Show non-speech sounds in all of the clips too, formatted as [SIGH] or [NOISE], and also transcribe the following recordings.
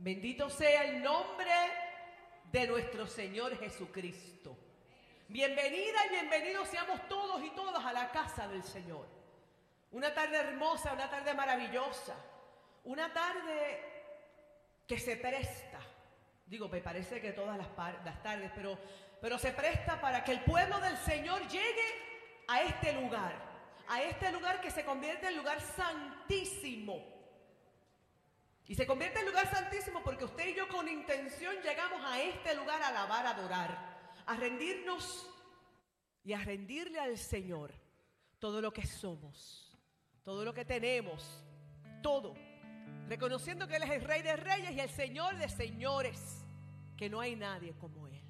Bendito sea el nombre de nuestro Señor Jesucristo. Bienvenida y bienvenidos seamos todos y todas a la casa del Señor. Una tarde hermosa, una tarde maravillosa, una tarde que se presta. Digo, me parece que todas las, las tardes, pero, pero se presta para que el pueblo del Señor llegue a este lugar, a este lugar que se convierte en lugar santísimo. Y se convierte en lugar santísimo porque usted y yo con intención llegamos a este lugar a alabar, a adorar, a rendirnos y a rendirle al Señor todo lo que somos, todo lo que tenemos, todo reconociendo que Él es el Rey de Reyes y el Señor de Señores, que no hay nadie como Él.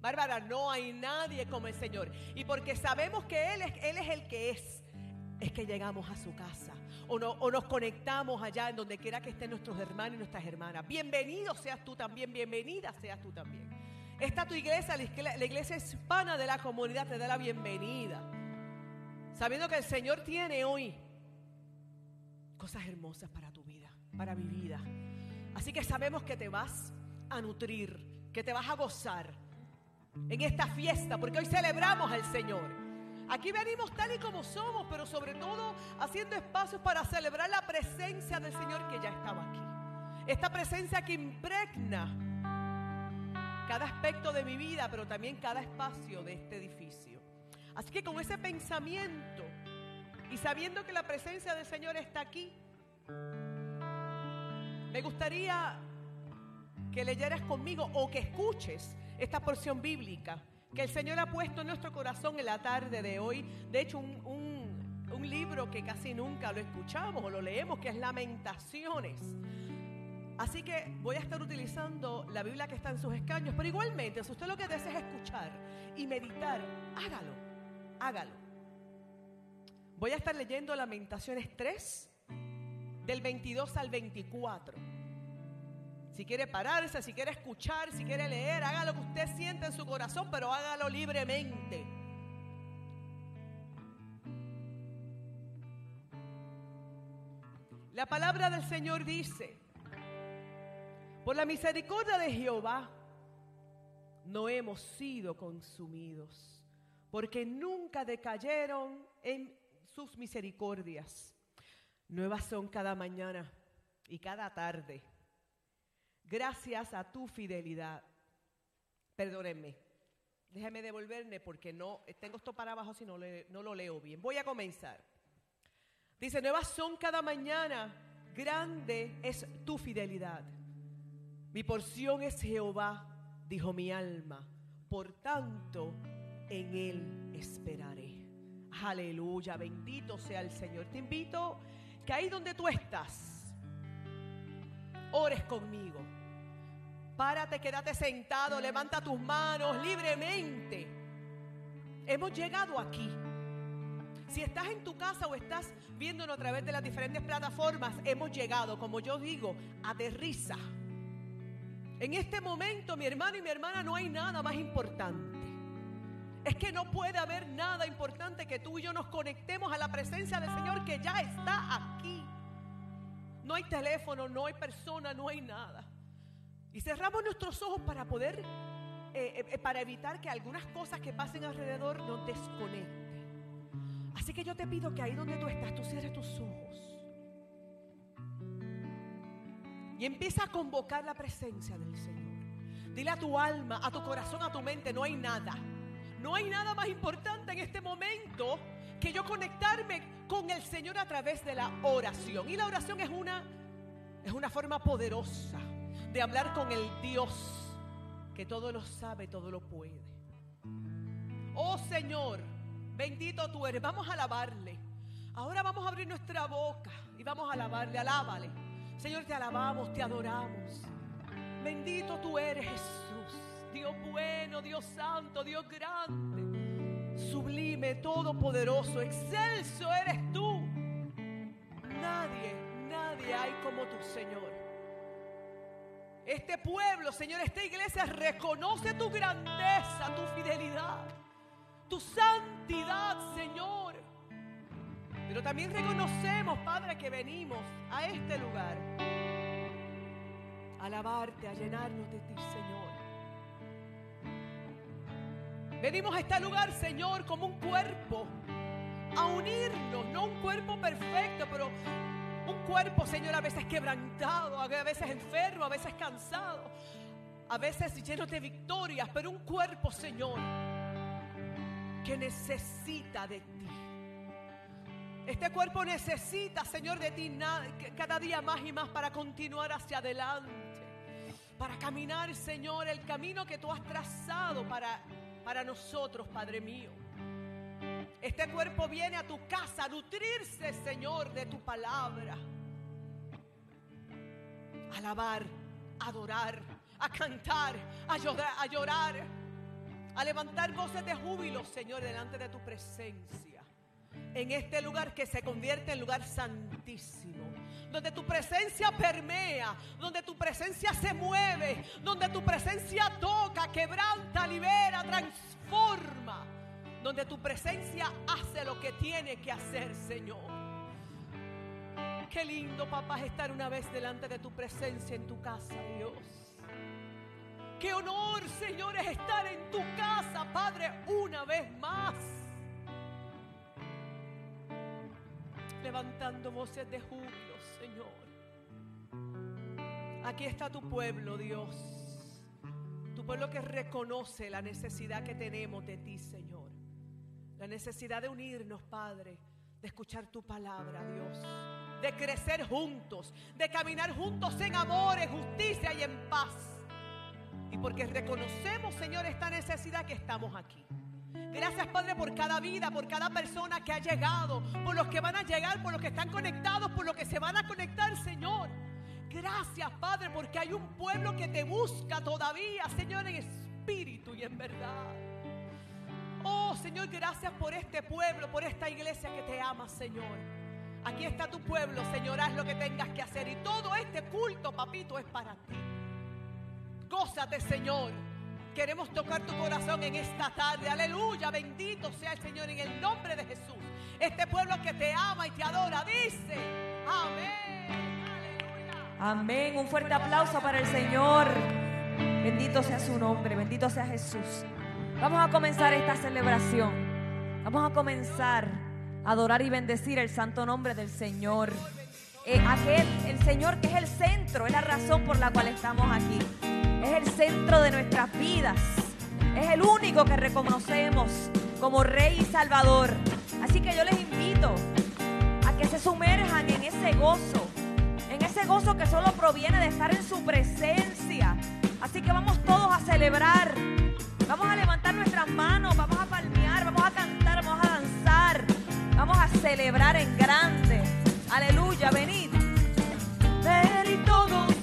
Bárbara, no hay nadie como el Señor. Y porque sabemos que Él es, Él es el que es, es que llegamos a su casa o, no, o nos conectamos allá en donde quiera que estén nuestros hermanos y nuestras hermanas. Bienvenido seas tú también, bienvenida seas tú también. Esta tu iglesia, la iglesia hispana de la comunidad, te da la bienvenida. Sabiendo que el Señor tiene hoy cosas hermosas para tu vida para mi vida. Así que sabemos que te vas a nutrir, que te vas a gozar en esta fiesta, porque hoy celebramos al Señor. Aquí venimos tal y como somos, pero sobre todo haciendo espacios para celebrar la presencia del Señor que ya estaba aquí. Esta presencia que impregna cada aspecto de mi vida, pero también cada espacio de este edificio. Así que con ese pensamiento y sabiendo que la presencia del Señor está aquí, me gustaría que leyeras conmigo o que escuches esta porción bíblica que el Señor ha puesto en nuestro corazón en la tarde de hoy. De hecho, un, un libro que casi nunca lo escuchamos o lo leemos, que es Lamentaciones. Así que voy a estar utilizando la Biblia que está en sus escaños, pero igualmente, si usted lo que desea es escuchar y meditar, hágalo, hágalo. Voy a estar leyendo Lamentaciones 3, del 22 al 24. Si quiere pararse, si quiere escuchar, si quiere leer, haga lo que usted siente en su corazón, pero hágalo libremente. La palabra del Señor dice, por la misericordia de Jehová no hemos sido consumidos, porque nunca decayeron en sus misericordias. Nuevas son cada mañana y cada tarde. Gracias a tu fidelidad. Perdónenme. Déjame devolverme porque no tengo esto para abajo si no, no lo leo bien. Voy a comenzar. Dice, nuevas son cada mañana. Grande es tu fidelidad. Mi porción es Jehová, dijo mi alma. Por tanto, en él esperaré. Aleluya, bendito sea el Señor. Te invito que ahí donde tú estás, ores conmigo. Párate, quédate sentado, levanta tus manos libremente. Hemos llegado aquí. Si estás en tu casa o estás viéndonos a través de las diferentes plataformas, hemos llegado, como yo digo, aterriza. En este momento, mi hermano y mi hermana, no hay nada más importante. Es que no puede haber nada importante que tú y yo nos conectemos a la presencia del Señor que ya está aquí. No hay teléfono, no hay persona, no hay nada. Y cerramos nuestros ojos para poder, eh, eh, para evitar que algunas cosas que pasen alrededor nos desconecten. Así que yo te pido que ahí donde tú estás, tú cierres tus ojos. Y empieza a convocar la presencia del Señor. Dile a tu alma, a tu corazón, a tu mente, no hay nada no hay nada más importante en este momento que yo conectarme con el Señor a través de la oración. Y la oración es una, es una forma poderosa de hablar con el Dios que todo lo sabe, todo lo puede. Oh Señor, bendito tú eres. Vamos a alabarle. Ahora vamos a abrir nuestra boca y vamos a alabarle, alábale. Señor, te alabamos, te adoramos. Bendito tú eres Jesús. Dios bueno, Dios santo, Dios grande, sublime, todopoderoso, excelso eres tú. Nadie, nadie hay como tu Señor. Este pueblo, Señor, esta iglesia reconoce tu grandeza, tu fidelidad, tu santidad, Señor. Pero también reconocemos, Padre, que venimos a este lugar alabarte, a llenarnos de ti, Señor. Venimos a este lugar, Señor, como un cuerpo, a unirnos, no un cuerpo perfecto, pero un cuerpo, Señor, a veces quebrantado, a veces enfermo, a veces cansado, a veces lleno de victorias, pero un cuerpo, Señor, que necesita de ti. Este cuerpo necesita, Señor, de ti cada día más y más para continuar hacia adelante. Para caminar, Señor, el camino que tú has trazado para, para nosotros, Padre mío. Este cuerpo viene a tu casa a nutrirse, Señor, de tu palabra. alabar, adorar, a cantar, a llorar, a llorar, a levantar voces de júbilo, Señor, delante de tu presencia en este lugar que se convierte en lugar santísimo. Donde tu presencia permea, donde tu presencia se mueve, donde tu presencia toca, quebranta, libera, transforma. Donde tu presencia hace lo que tiene que hacer, Señor. Qué lindo, papá, estar una vez delante de tu presencia en tu casa, Dios. Qué honor, Señor, es estar en tu casa, Padre, una vez más. levantando voces de júbilo, Señor. Aquí está tu pueblo, Dios. Tu pueblo que reconoce la necesidad que tenemos de ti, Señor. La necesidad de unirnos, Padre, de escuchar tu palabra, Dios. De crecer juntos, de caminar juntos en amor, en justicia y en paz. Y porque reconocemos, Señor, esta necesidad que estamos aquí. Gracias, Padre, por cada vida, por cada persona que ha llegado, por los que van a llegar, por los que están conectados, por los que se van a conectar, Señor. Gracias, Padre, porque hay un pueblo que te busca todavía, Señor, en espíritu y en verdad. Oh, Señor, gracias por este pueblo, por esta iglesia que te ama, Señor. Aquí está tu pueblo, Señor, haz lo que tengas que hacer. Y todo este culto, papito, es para ti. Gózate, Señor. Queremos tocar tu corazón en esta tarde. Aleluya. Bendito sea el Señor en el nombre de Jesús. Este pueblo que te ama y te adora dice, amén. Amén. Un fuerte aplauso para el Señor. Bendito sea su nombre. Bendito sea Jesús. Vamos a comenzar esta celebración. Vamos a comenzar a adorar y bendecir el santo nombre del Señor. Eh, aquel, el Señor que es el centro, es la razón por la cual estamos aquí es el centro de nuestras vidas. Es el único que reconocemos como Rey y Salvador. Así que yo les invito a que se sumerjan en ese gozo, en ese gozo que solo proviene de estar en su presencia. Así que vamos todos a celebrar. Vamos a levantar nuestras manos, vamos a palmear, vamos a cantar, vamos a danzar. Vamos a celebrar en grande. Aleluya, venid. Ven y todos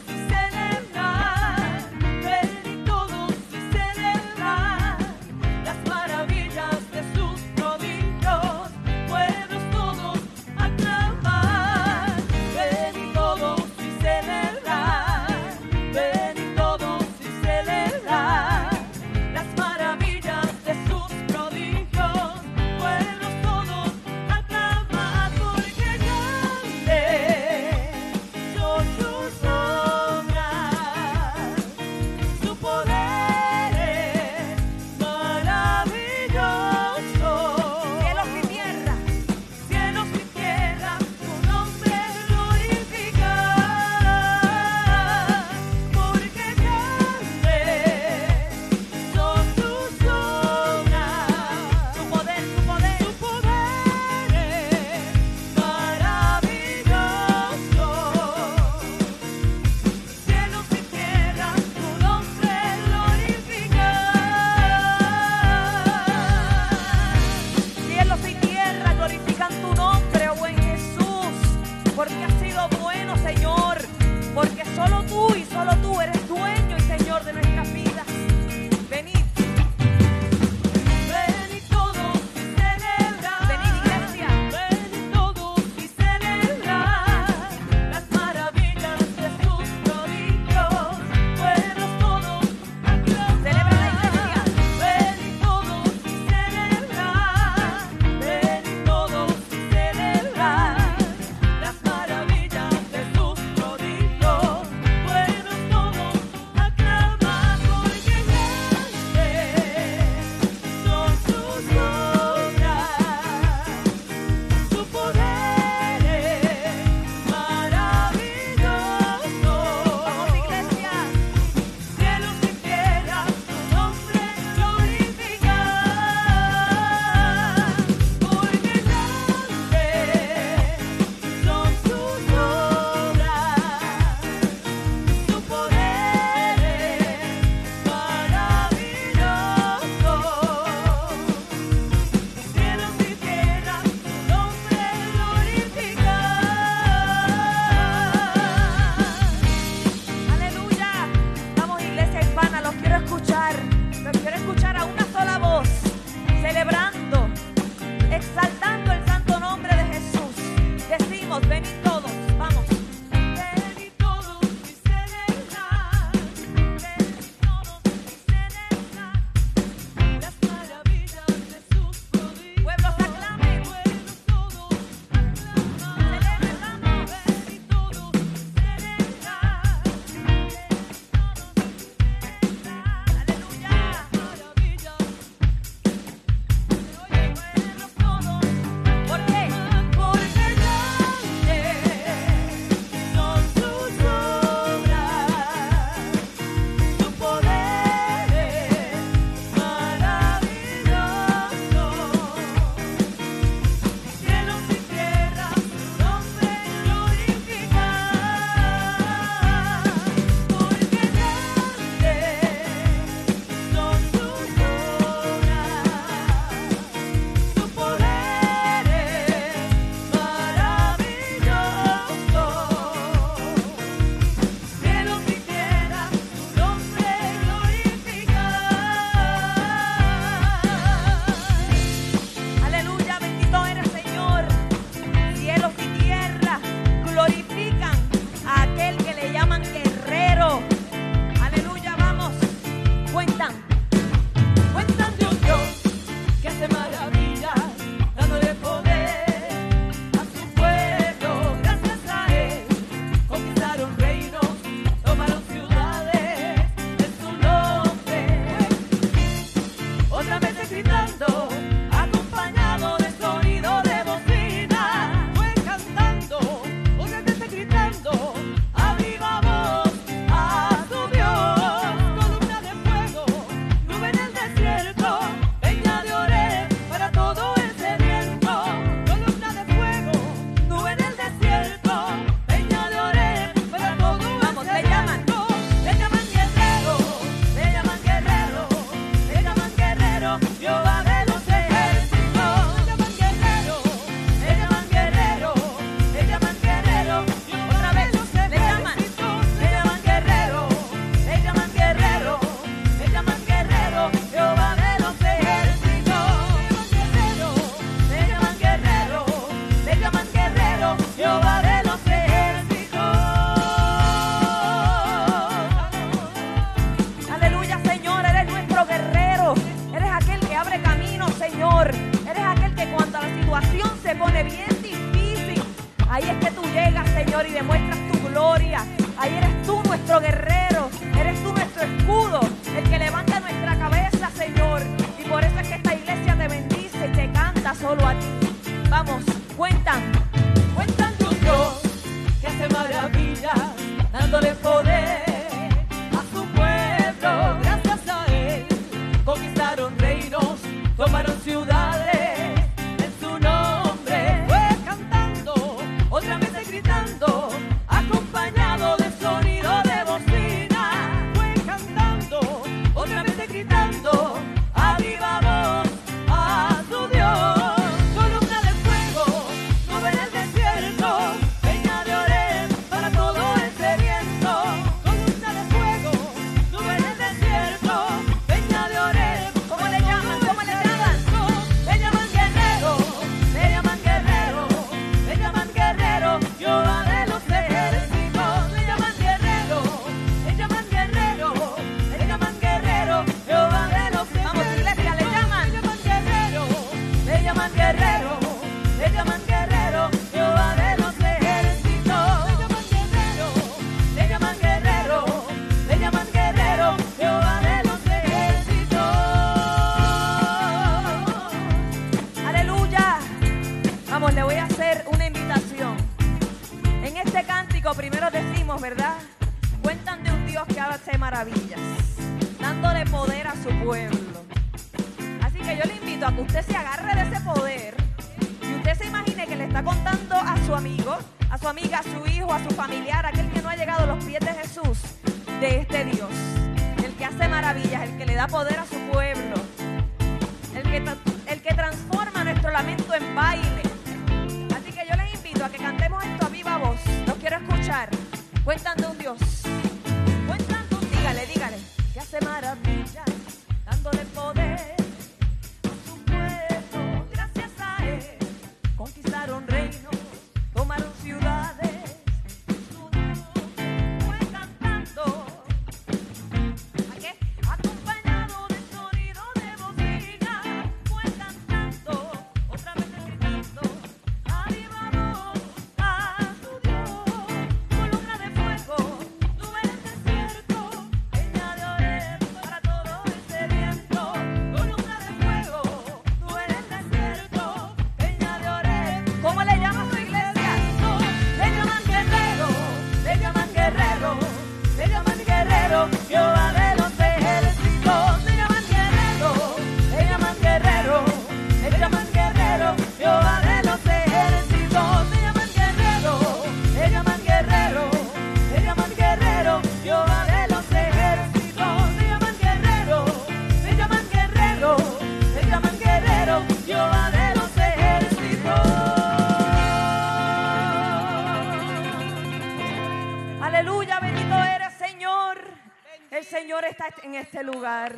en este lugar.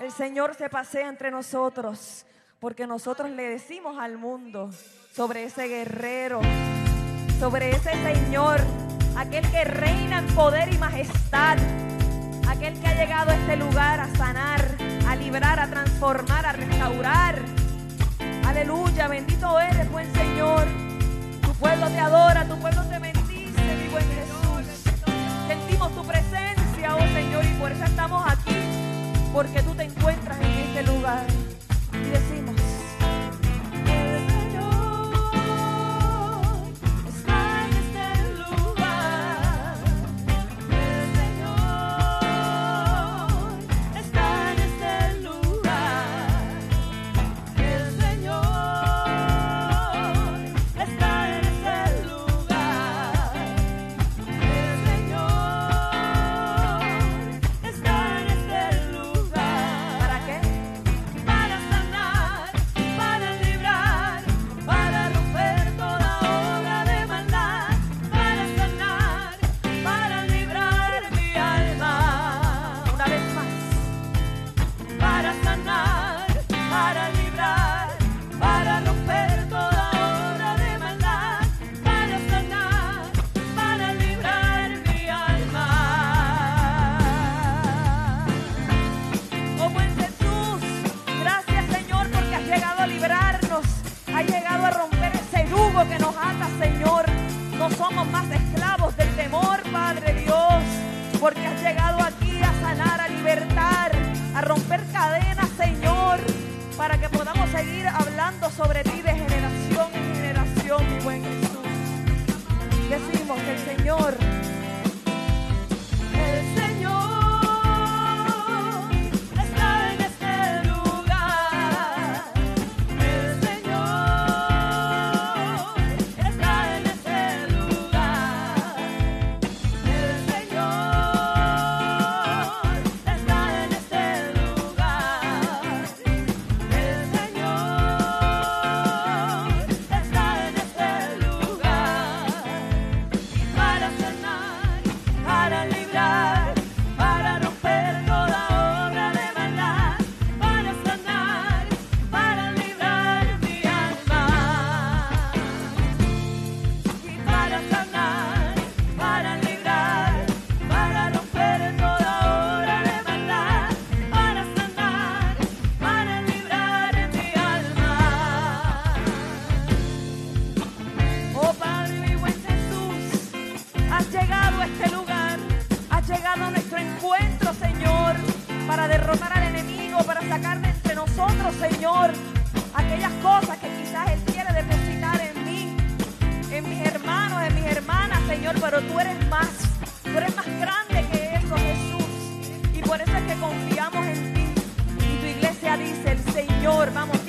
El Señor se pasea entre nosotros porque nosotros le decimos al mundo sobre ese guerrero, sobre ese Señor, aquel que reina en poder y majestad, aquel que ha llegado a este lugar a sanar, a librar, a transformar, a restaurar. Aleluya, bendito eres, buen Señor. Tu pueblo te adora, tu pueblo te bendice, mi buen Jesús. Sentimos tu presencia. Oh, Señor y por eso estamos aquí, porque tú te encuentras en este lugar. Y decimos, somos más esclavos del temor, Padre Dios, porque has llegado aquí a sanar, a libertar, a romper cadenas, Señor, para que podamos seguir hablando sobre ti de generación en generación, mi buen Jesús. Decimos que el Señor sacar de entre nosotros, Señor, aquellas cosas que quizás Él quiere depositar en mí, en mis hermanos, en mis hermanas, Señor, pero tú eres más, tú eres más grande que eso, Jesús. Y por eso es que confiamos en ti. Y tu iglesia dice, el Señor, vamos.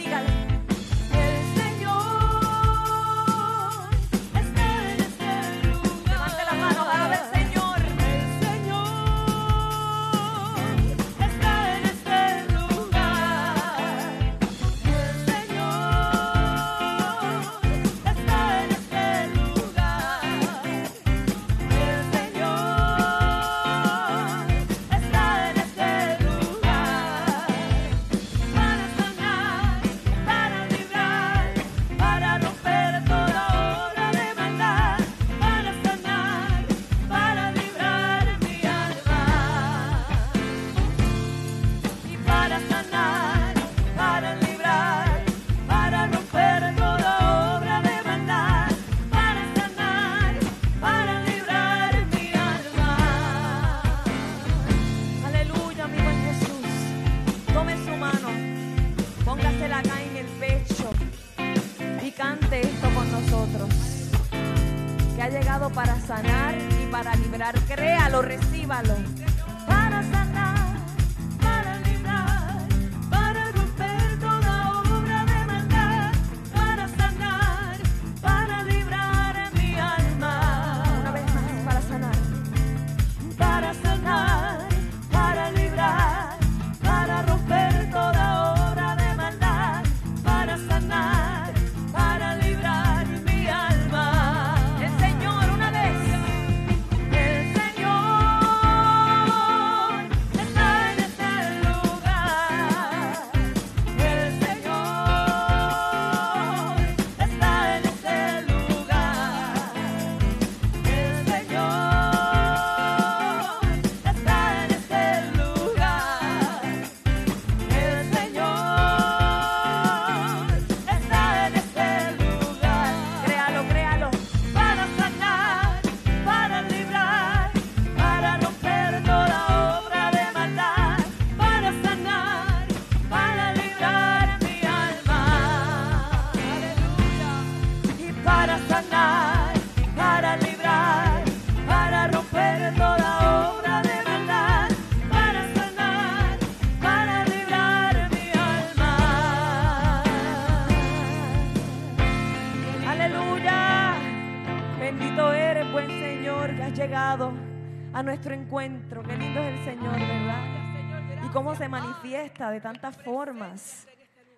manifiesta de tantas formas.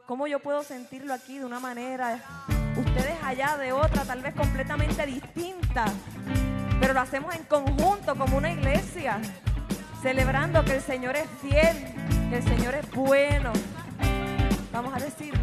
Cómo yo puedo sentirlo aquí de una manera, ustedes allá de otra, tal vez completamente distinta. Pero lo hacemos en conjunto como una iglesia, celebrando que el Señor es fiel, que el Señor es bueno. Vamos a decir.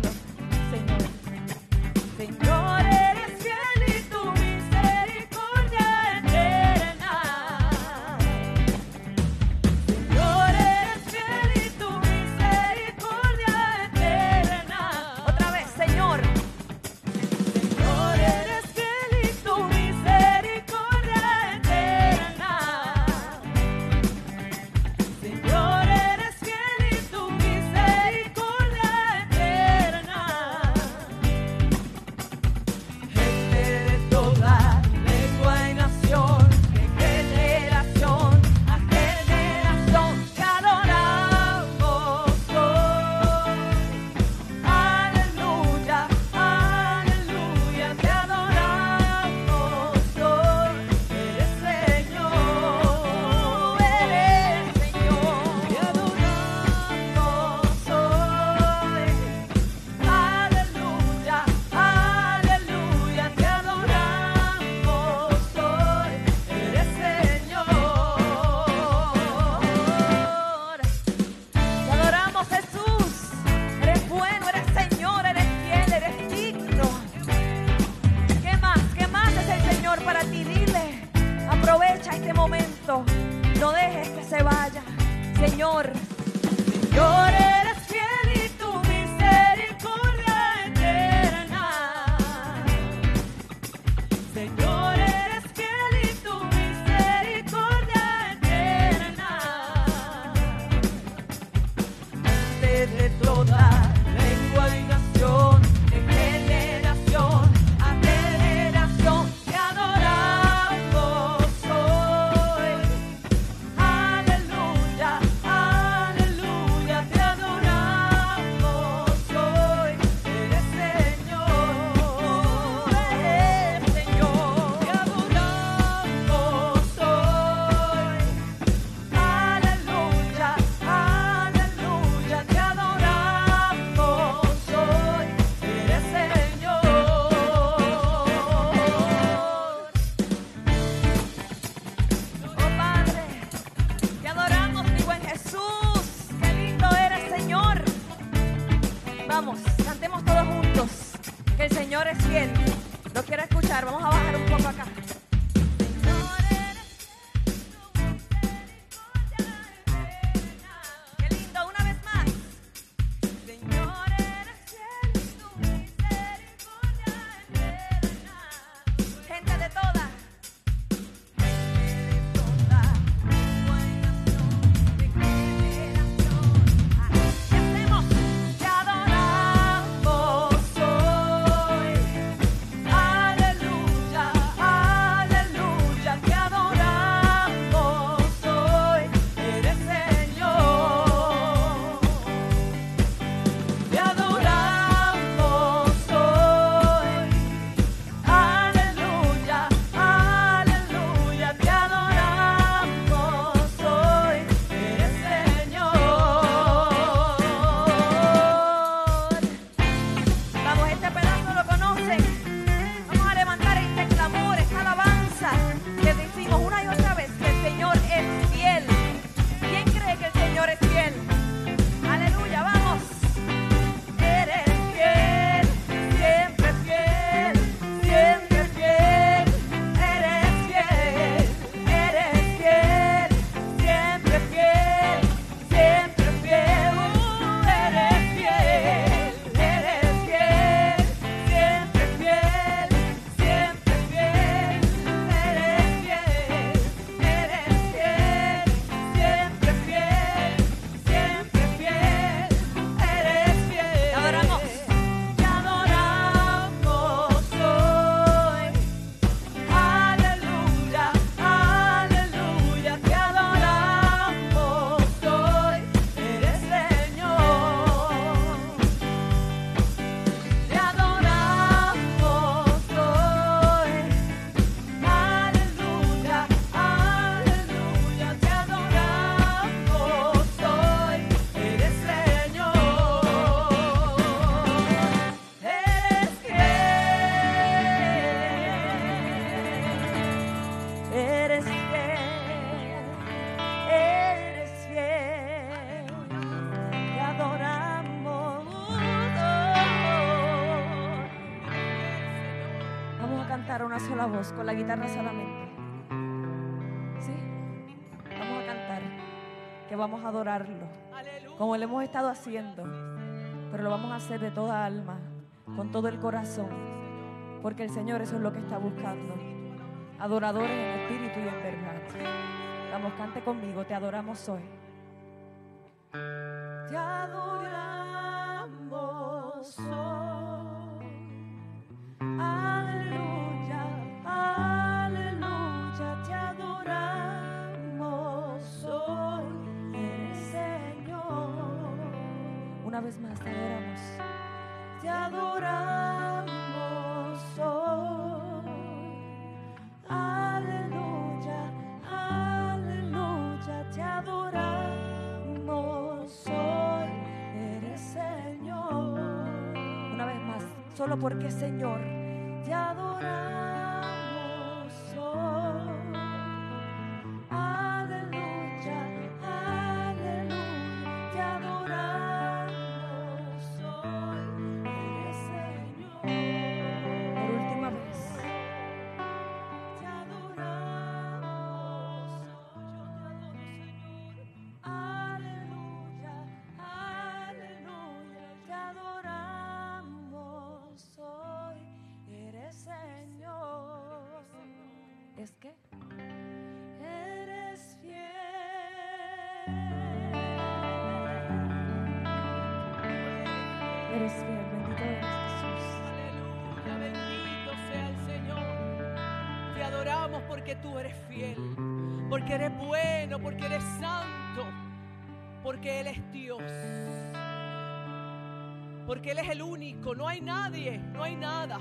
Con la guitarra solamente. ¿Sí? Vamos a cantar que vamos a adorarlo como lo hemos estado haciendo, pero lo vamos a hacer de toda alma, con todo el corazón, porque el Señor eso es lo que está buscando. Adoradores en espíritu y en verdad. Vamos, cante conmigo, te adoramos hoy. Te adoramos hoy. Porque Señor, te adoramos ¿Es que? Eres fiel. Eres fiel, bendito eres Jesús. Aleluya, bendito sea el Señor. Te adoramos porque tú eres fiel, porque eres bueno, porque eres santo, porque Él es Dios. Porque Él es el único, no hay nadie, no hay nada.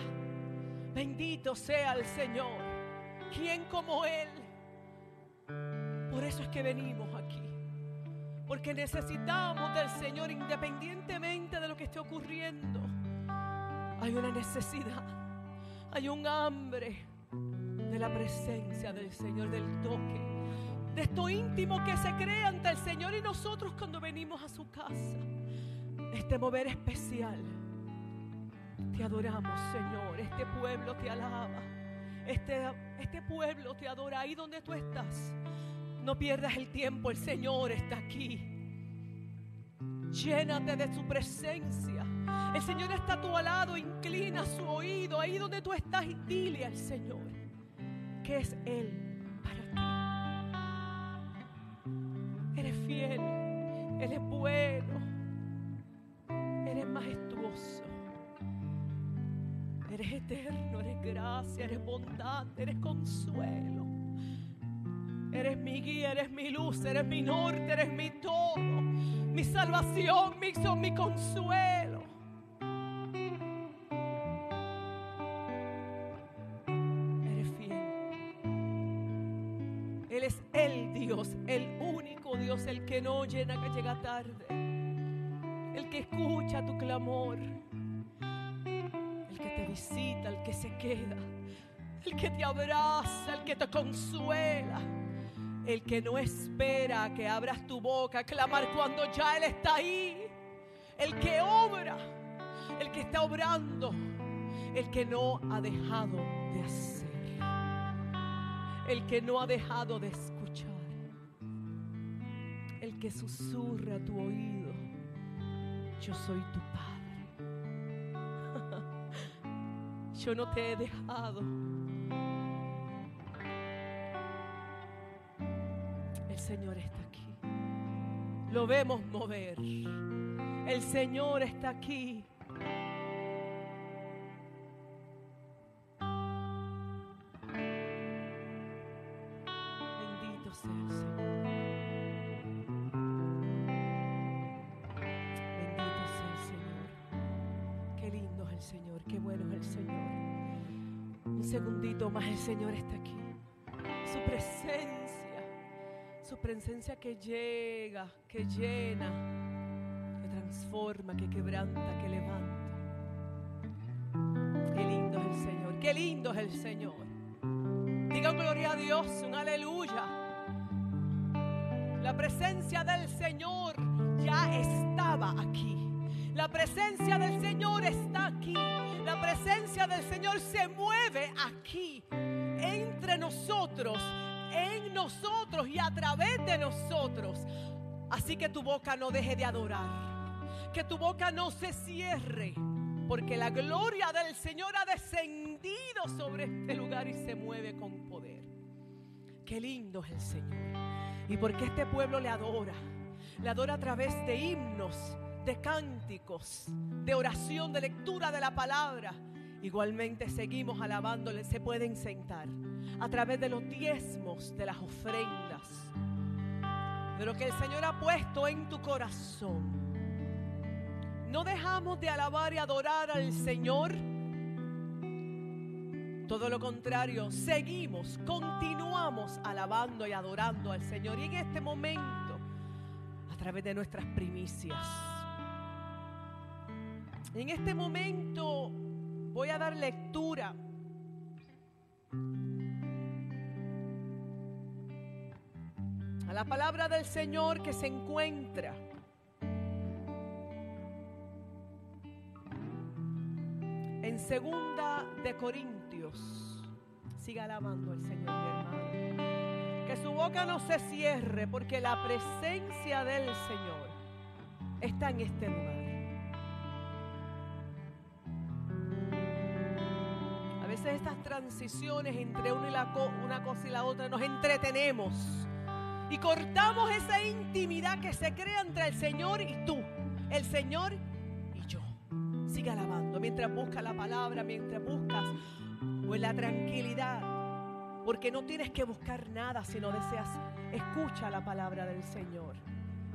Bendito sea el Señor. ¿Quién como Él? Por eso es que venimos aquí. Porque necesitamos del Señor independientemente de lo que esté ocurriendo. Hay una necesidad, hay un hambre de la presencia del Señor, del toque, de esto íntimo que se crea ante el Señor y nosotros cuando venimos a su casa. Este mover especial Te adoramos, Señor. Este pueblo te alaba. Este, este pueblo te adora ahí donde tú estás. No pierdas el tiempo, el Señor está aquí. Llénate de su presencia. El Señor está a tu lado, inclina su oído ahí donde tú estás y dile al Señor que es Él para ti. Eres fiel, eres bueno, gracia, eres bondad, eres consuelo. Eres mi guía, eres mi luz, eres mi norte, eres mi todo, mi salvación, mi, mi consuelo. Eres fiel. Él es el Dios, el único Dios, el que no llena, que llega tarde, el que escucha tu clamor, te visita, el que se queda, el que te abraza, el que te consuela el que no espera que abras tu boca a clamar cuando ya Él está ahí, el que obra, el que está obrando, el que no ha dejado de hacer, el que no ha dejado de escuchar, el que susurra a tu oído, yo soy tu Padre, yo no te he dejado. Señor está aquí. Lo vemos mover. El Señor está aquí. Señor está aquí. Su presencia su presencia que llega, que llena, que transforma, que quebranta, que levanta. Qué lindo es el Señor, qué lindo es el Señor. Diga gloria a Dios, un aleluya. La presencia del Señor ya estaba aquí. La presencia del Señor está aquí. La presencia del Señor se mueve aquí, entre nosotros en nosotros y a través de nosotros. Así que tu boca no deje de adorar. Que tu boca no se cierre. Porque la gloria del Señor ha descendido sobre este lugar y se mueve con poder. Qué lindo es el Señor. Y porque este pueblo le adora. Le adora a través de himnos, de cánticos, de oración, de lectura de la palabra. Igualmente seguimos alabándole. Se pueden sentar a través de los diezmos, de las ofrendas, de lo que el Señor ha puesto en tu corazón. No dejamos de alabar y adorar al Señor. Todo lo contrario, seguimos, continuamos alabando y adorando al Señor. Y en este momento, a través de nuestras primicias. En este momento voy a dar lectura a la palabra del Señor que se encuentra en segunda de Corintios. Siga alabando al Señor, mi hermano. Que su boca no se cierre porque la presencia del Señor está en este lugar. Estas transiciones entre una, cosa y la otra nos entretenemos y cortamos esa intimidad que se crea entre el Señor y tú, el Señor y yo. Sigue alabando mientras buscas la palabra, mientras buscas en la tranquilidad, porque no tienes que buscar nada si no deseas. Escucha la palabra del Señor.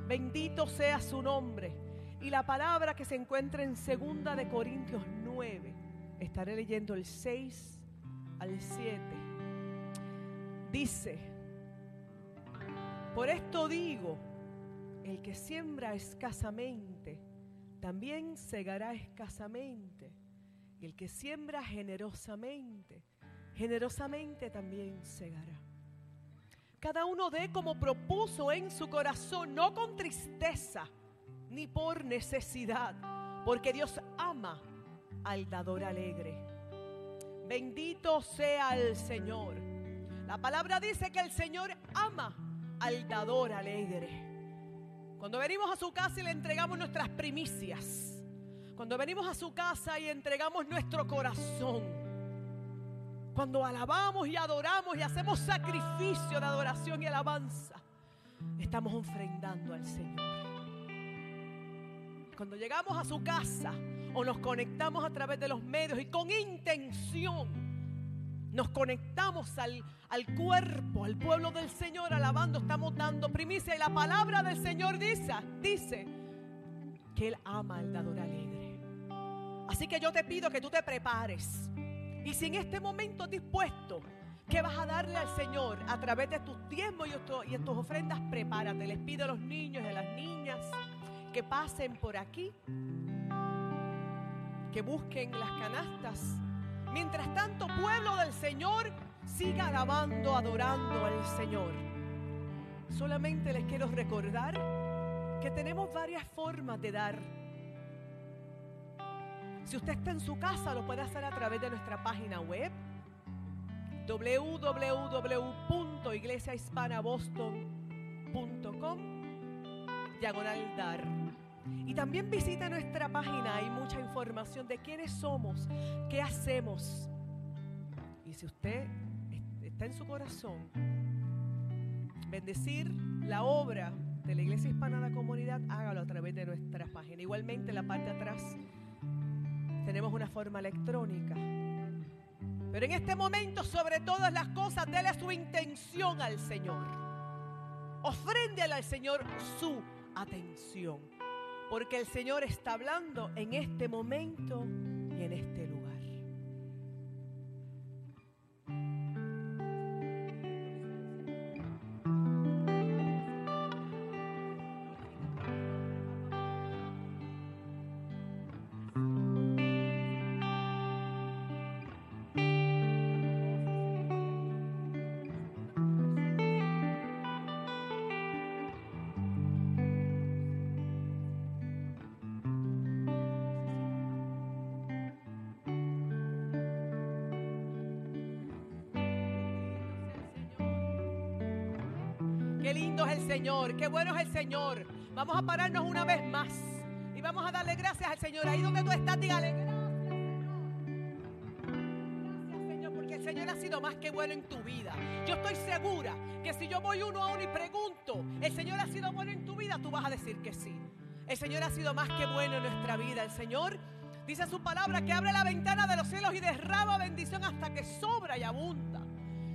Bendito sea su nombre. Y la palabra que se encuentra en segunda de Corintios 9, estaré leyendo el 6 al 7. Dice, por esto digo, el que siembra escasamente, también segará escasamente. Y el que siembra generosamente, generosamente también segará. Cada uno dé como propuso en su corazón, no con tristeza ni por necesidad, porque Dios ama al dador alegre. Bendito sea el Señor. La palabra dice que el Señor ama al dador alegre. Cuando venimos a su casa y le entregamos nuestras primicias, cuando venimos a su casa y entregamos nuestro corazón, cuando alabamos y adoramos y hacemos sacrificio de adoración y alabanza, estamos ofrendando al Señor. Cuando llegamos a su casa o nos conectamos a través de los medios y con intención nos conectamos al, al, cuerpo, al pueblo del Señor, alabando, estamos dando primicia. Y la palabra del Señor dice, dice que Él ama al dador alegre. Así que yo te pido que tú te prepares. Y si en este momento dispuesto, ¿qué vas a darle al Señor a través de tus tiempos y, y tus ofrendas? Prepárate. Les pido a los niños y a las niñas que pasen por aquí, que busquen las canastas Mientras tanto, pueblo del Señor, siga alabando, adorando al Señor. Solamente les quiero recordar que tenemos varias formas de dar. Si usted está en su casa, lo puede hacer a través de nuestra página web www.iglesiahispanaboston.com diagonal dar. Y también visita nuestra página, hay mucha información de quiénes somos, qué hacemos. Y si usted está en su corazón, bendecir la obra de la Iglesia Hispana de la Comunidad, hágalo a través de nuestra página. Igualmente en la parte de atrás tenemos una forma electrónica. Pero en este momento, sobre todas las cosas, déle su intención al Señor. Ofréndele al Señor su atención porque el Señor está hablando en este momento y en este lugar. Señor, qué bueno es el Señor. Vamos a pararnos una vez más y vamos a darle gracias al Señor. Ahí donde tú estás, dígale gracias, Señor. Gracias, Señor, porque el Señor ha sido más que bueno en tu vida. Yo estoy segura que si yo voy uno a uno y pregunto, ¿el Señor ha sido bueno en tu vida? Tú vas a decir que sí. El Señor ha sido más que bueno en nuestra vida. El Señor dice su palabra que abre la ventana de los cielos y derrama bendición hasta que sobra y abunda.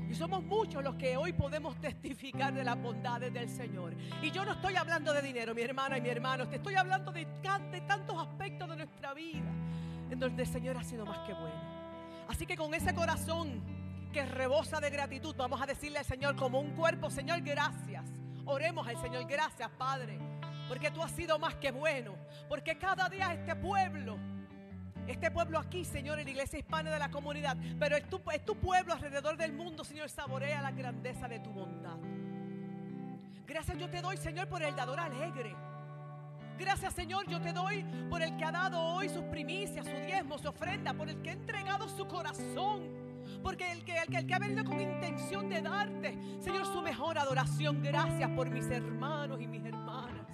Y somos muchos los que hoy podemos testificar de las bondades del Señor. Y yo no estoy hablando de dinero, mi hermana y mi hermano. Te estoy hablando de, de tantos aspectos de nuestra vida en donde el Señor ha sido más que bueno. Así que con ese corazón que rebosa de gratitud, vamos a decirle al Señor como un cuerpo, Señor, gracias. Oremos al Señor, gracias, Padre. Porque tú has sido más que bueno. Porque cada día este pueblo este pueblo aquí, Señor, en la iglesia hispana de la comunidad, pero es tu, es tu pueblo alrededor del mundo, Señor, saborea la grandeza de tu bondad. Gracias yo te doy, Señor, por el dador alegre. Gracias, Señor, yo te doy por el que ha dado hoy sus primicias, su diezmo, su ofrenda, por el que ha entregado su corazón. Porque el que, el, que, el que ha venido con intención de darte, Señor, su mejor adoración. Gracias por mis hermanos y mis hermanas.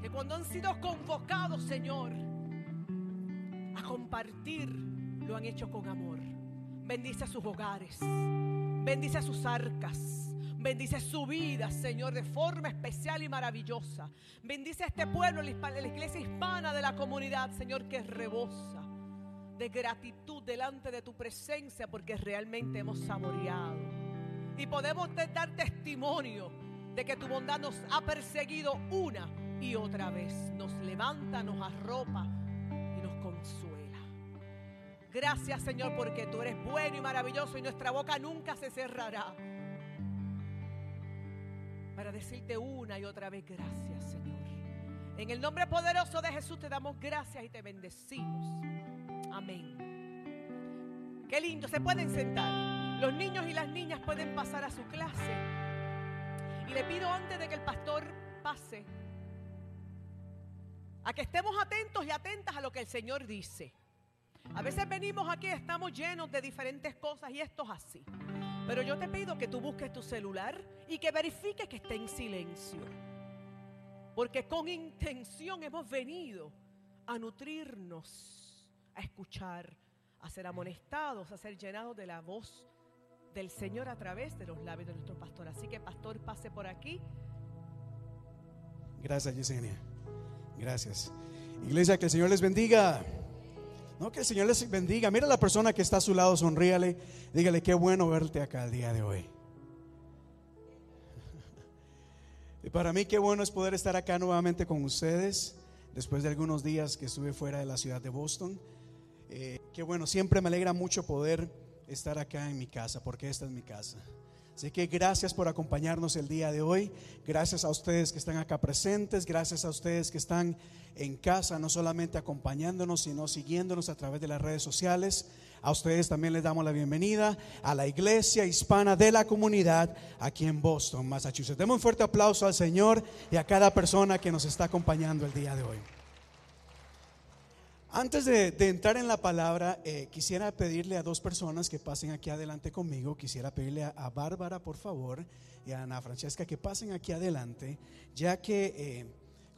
Que cuando han sido convocados, Señor, a compartir, lo han hecho con amor. Bendice a sus hogares, bendice a sus arcas. Bendice su vida, Señor, de forma especial y maravillosa. Bendice a este pueblo, la iglesia hispana de la comunidad, Señor, que rebosa de gratitud delante de tu presencia porque realmente hemos saboreado. Y podemos dar testimonio de que tu bondad nos ha perseguido una y otra vez. Nos levanta, nos arropa. Gracias Señor porque tú eres bueno y maravilloso y nuestra boca nunca se cerrará. Para decirte una y otra vez gracias Señor. En el nombre poderoso de Jesús te damos gracias y te bendecimos. Amén. Qué lindo, se pueden sentar. Los niños y las niñas pueden pasar a su clase. Y le pido antes de que el pastor pase a que estemos atentos y atentas a lo que el Señor dice. A veces venimos aquí, estamos llenos de diferentes cosas y esto es así. Pero yo te pido que tú busques tu celular y que verifiques que esté en silencio. Porque con intención hemos venido a nutrirnos, a escuchar, a ser amonestados, a ser llenados de la voz del Señor a través de los labios de nuestro pastor. Así que pastor, pase por aquí. Gracias, Yesenia. Gracias. Iglesia, que el Señor les bendiga. Que el Señor les bendiga. Mira a la persona que está a su lado, sonríale. Dígale, qué bueno verte acá el día de hoy. Y para mí qué bueno es poder estar acá nuevamente con ustedes después de algunos días que estuve fuera de la ciudad de Boston. Eh, qué bueno, siempre me alegra mucho poder estar acá en mi casa, porque esta es mi casa. Así que gracias por acompañarnos el día de hoy. Gracias a ustedes que están acá presentes. Gracias a ustedes que están en casa, no solamente acompañándonos, sino siguiéndonos a través de las redes sociales. A ustedes también les damos la bienvenida a la iglesia hispana de la comunidad aquí en Boston, Massachusetts. Demos un fuerte aplauso al Señor y a cada persona que nos está acompañando el día de hoy. Antes de, entrar en la palabra, eh, quisiera pedirle a dos personas que pasen aquí adelante conmigo. Quisiera pedirle a, Bárbara, por favor, y a Ana Francesca que pasen aquí adelante, ya que eh,